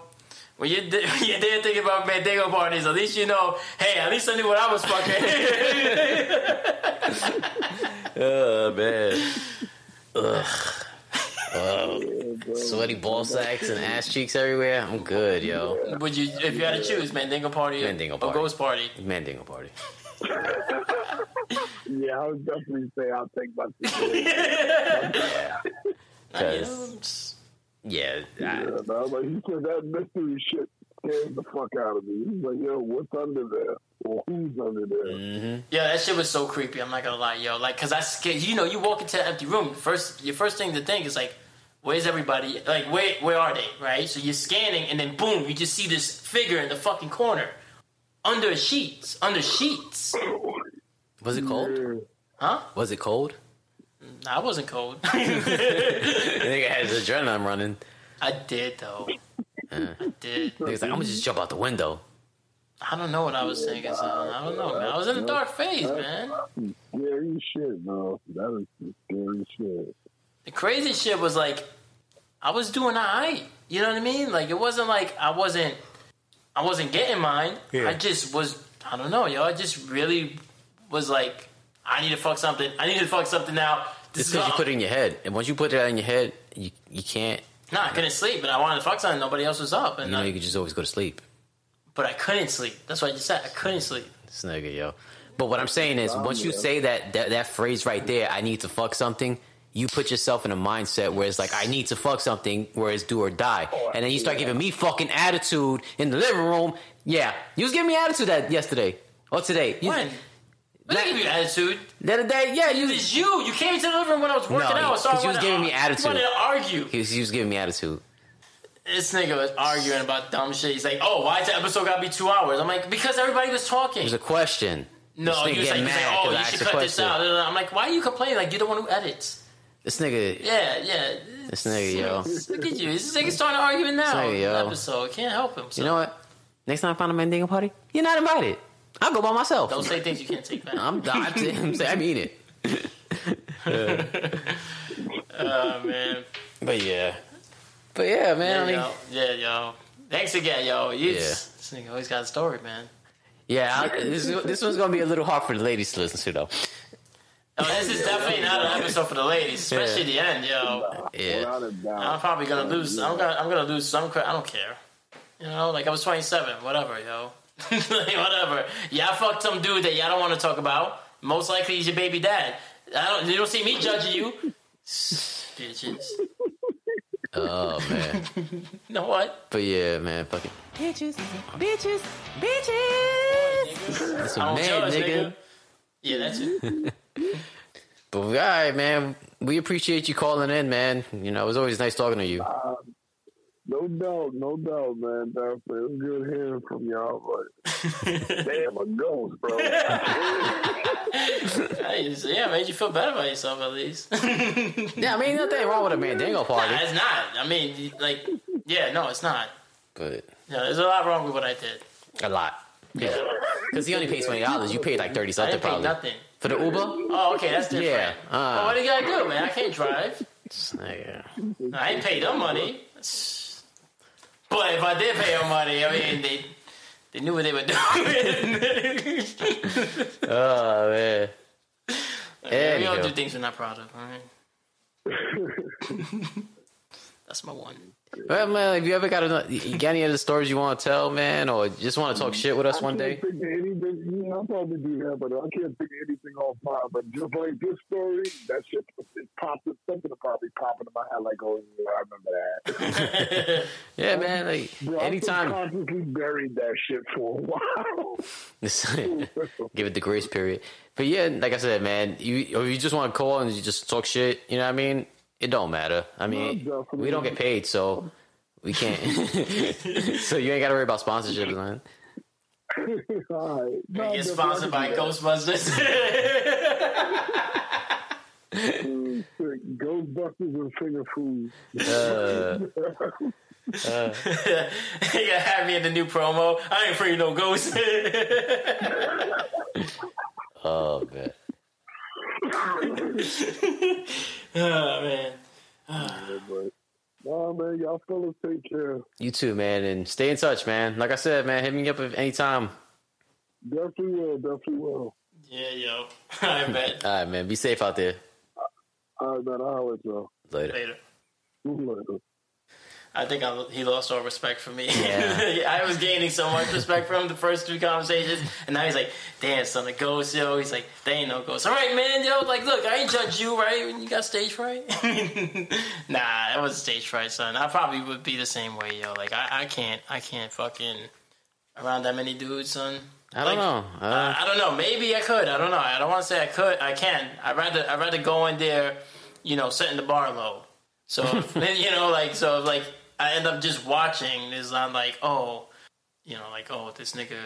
when you did, when you did think about Mandingo parties, at least you know, hey, at least I knew what I was fucking. Oh man. Ugh. Ugh. Sweaty ball sacks and ass cheeks everywhere. I'm good, yo. Would you, if you had to choose, Mandingo party, Mandingo party, or ghost party? Mandingo party. yeah, I would definitely say I'll take my. Uh, you 'Cause- know, Yeah, I, Yeah, no, but he said that mystery shit scared the fuck out of me. He's like, yo, what's under there? Or who's under there? Mm-hmm. Yeah, that shit was so creepy. I'm not gonna lie, yo. Like, cause I scared. You know, you walk into an empty room. First, your first thing to think is like, where's everybody? Like, where where are they? Right. So you're scanning, and then boom, you just see this figure in the fucking corner, under sheets, under sheets. Was it cold? Yeah. Huh? Was it cold? Nah, I wasn't cold. I think I had adrenaline running. I did though. Uh, I did. He like, I'm gonna just jump out the window. I don't know what I was thinking. Son. I don't know, man. I was in a dark phase, man. Scary shit, bro. That is some scary shit. The crazy shit was like, I was doing alright. You know what I mean? Like it wasn't like I wasn't, I wasn't getting mine. Yeah. I just was. I don't know, yo. I just really was like, I need to fuck something. I need to fuck something now. This is because you put it in your head, and once you put it in your head, you you can't. Nah, I couldn't sleep, but I wanted to fuck something. Nobody else was up, and You know, I- you could just always go to sleep. but I couldn't sleep. That's what I just said. I couldn't sleep. This nigga, yo. But what I'm saying is, once you say that, that that phrase right there, I need to fuck something. You put yourself in a mindset where it's like, I need to fuck something, where it's do or die. Oh, and then you start giving me fucking attitude in the living room. Yeah, you was giving me attitude that yesterday or today. You, When? That- give you attitude. The other day, yeah, you. It's you. You came into the living room when I was working out. So I you was wanted- giving me I attitude. wanted to argue. He was, he was giving me attitude. This nigga was arguing about dumb shit. He's like, "Oh, why is the episode gotta be two hours?" I'm like, "Because everybody was talking." It was a question. no, this nigga he was like, he was like, "Oh, you should cut this out." I'm like, "Why are you complaining? Like you're the one who edits." This nigga, Yeah, yeah. this nigga, yo. Look at you. This nigga's starting to arguing now. Say, in yo. episode can't help him. So You know what? Next time I find a mandingo party, you're not invited. I'll go by myself. don't say things you can't take back. I'm, I'm, I'm saying I mean it. Oh man. But yeah. But yeah, man. Yeah, I mean, yo. Yeah, yo. Thanks again, yo. You, Yeah. This nigga always got a story, man. yeah, I, this, this one's gonna be a little hard for the ladies to listen to, though. Oh, this is definitely not an episode for the ladies, especially the end, yo. Yeah, Without a doubt. I'm probably gonna lose. I'm gonna. I'm gonna lose some. cre- I don't care. You know, like I was 27. Whatever, yo. Like, whatever. Y'all fucked some dude that y'all don't want to talk about. Most likely he's your baby dad. I don't. You don't see me judging you. Bitches. oh man. You know what? But yeah, man, fucking bitches, bitches, bitches. That's a don't man, judge, nigga. nigga. Yeah, that's it. But all right, man. We appreciate you calling in, man. You know, it was always nice talking to you. Um, No doubt, no doubt, man. Definitely. It was good hearing from y'all, but damn, a ghost, bro. Hey, so, yeah, made you feel better about yourself at least. Yeah, I mean, nothing wrong with a mandingo party. it's not. I mean, like, yeah, no, it's not. But Yeah, there's a lot wrong with what I did. a lot. Yeah. Because he only paid twenty dollars. You paid like thirty I something didn't pay probably. nothing. For the Uber? Oh, okay, that's different. Yeah, uh. well, what do you gotta do, man? I can't drive. Yeah. I ain't pay them money. But if I did pay them money, I mean, they they knew what they were doing. Oh man. we don't Anywho. do things we're not proud of, all right? That's my one. Well, man, have you ever got a, you got any other stories you want to tell, man, or just want to talk shit with us one day? can't think of anything. You know, I'll probably do that, but I can't think of anything off fire. But just like this story, that shit it popped. Something probably pop into my head. Like, oh, yeah, I remember that. Yeah, man. Like Bro, anytime. I consciously buried that shit for a while. Give it the grace period. But yeah, like I said, man, you or you just want to call and you just talk shit. You know what I mean? It don't matter. I mean, No, we don't get paid, so we can't. so you ain't got to worry about sponsorships, man. All right. No, Get sponsored by I can do Ghostbusters. Ghostbusters and finger food. Uh, you gotta have me in the new promo. I ain't afraid of no ghosts. oh man. oh man. But, nah, man, y'all fellas take care. You too, man, and stay in touch, man. Like I said, man, hit me up at any time. Definitely will. Definitely will. Yeah, yo. I bet. All right, man. Be safe out there. All right, man. I'll let y'all. Later. Later. Later. I think I, he lost all respect for me. Yeah. I was gaining so much respect from the first three conversations, and now he's like, "Damn, son, a ghost, yo." He's like, "They ain't no ghost." All right, man, yo. Like, look, I ain't judge you, right? When you got stage fright. nah, that was stage fright, son. I probably would be the same way, yo. Like, I, I can't, I can't fucking around that many dudes, son. I don't Like, know. Uh, I, I don't know. Maybe I could. I don't know. I don't want to say I could. I can. I'd rather. I'd rather go in there, you know, setting the bar low. So you know, like so, like I end up just watching. is I'm like oh, you know, like oh, this nigga,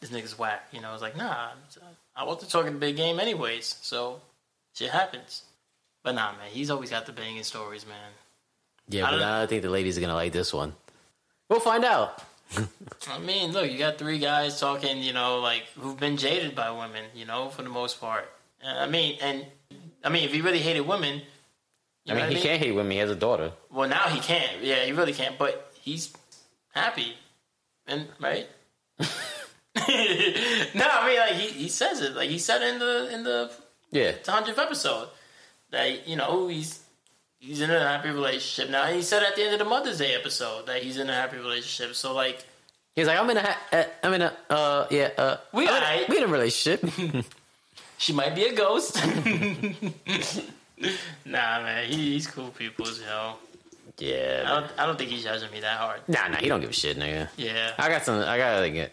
this nigga's whack. You know, it's like nah. I wasn't talking the big game anyways. So shit happens. But nah, man, he's always got the banging stories, man. yeah, I but I don't think the ladies are gonna like this one. We'll find out. I mean, look, you got three guys talking, you know, like who've been jaded by women, you know, for the most part. I mean, and I mean, if you really hated women, you I mean, he can't hate women. He has a daughter. Well, now he can't. Yeah, he really can't. But he's happy, and right. no, I mean, like he, he says it, like he said in the in the Yeah. hundredth episode that you know he's he's in a happy relationship now. And he said at the end of the Mother's Day episode that he's in a happy relationship. So like. He's like, I'm in a, ha- uh, I'm in a, uh, yeah, uh, We I'm in a- we in a relationship. She might be a ghost. nah, man, he, he's cool people, you know. I yeah. don't, I don't think he's judging me that hard. Nah, nah, he don't give a shit, nigga. Yeah. I got some, I got like, get,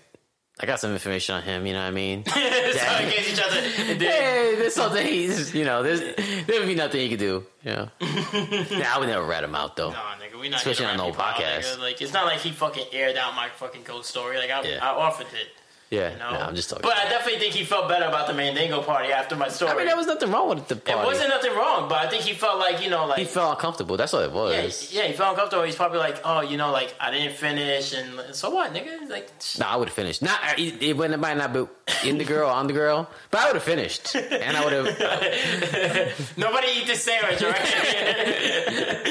I got some information on him. You know what I mean? so in case each other. hey, there's something he's, you know, there's, there would be nothing he could do. You know? nah, I would never rat him out though. No, nigga, we not Especially on no people out, podcast. Like, it's not like he fucking aired out my fucking ghost story. Like, I, Yeah. I offered it. Yeah, You know? nah, I'm just talking. But I definitely think he felt better about the Mandingo party after my story. I mean, there was nothing wrong with the party. it wasn't nothing wrong, but I think he felt like, you know, like. He felt uncomfortable. That's what it was. yeah, he felt uncomfortable. He's probably like, oh, you know, like, I didn't finish, and so what, nigga? Like, No, I would have finished. Not it, it wouldn't- it might not be in the girl on the girl, but I would have finished, and I would have. Nobody eat this sandwich, right?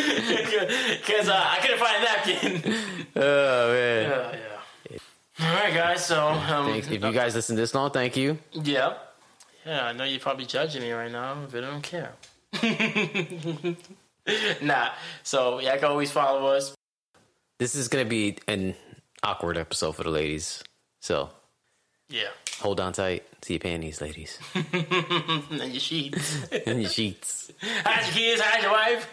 Because uh, I couldn't find a napkin. Oh man! Oh, yeah. All right, guys. So, um, Thanks. If you guys listen this long, thank you. yeah, yeah, I know you're probably judging me right now, but I don't care. nah. So, yeah, I can always follow us. This is gonna be an awkward episode for the ladies, so Yeah, hold on tight. See your panties, ladies, and your sheets. and your sheets. hide your kids. Hide your wife.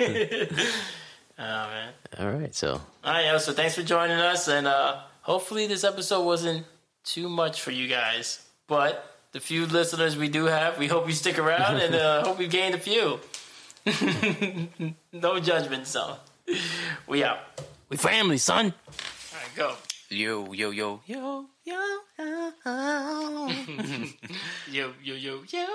oh man. All right, so All right, yo. So, thanks for joining us, and uh, hopefully, this episode wasn't too much for you guys, but. The few listeners we do have, we hope you stick around and uh, hope we gained a few. no judgment, son. We out. We family, son. All right, go. yo yo yo yo yo. Yo, yo, yo, yo.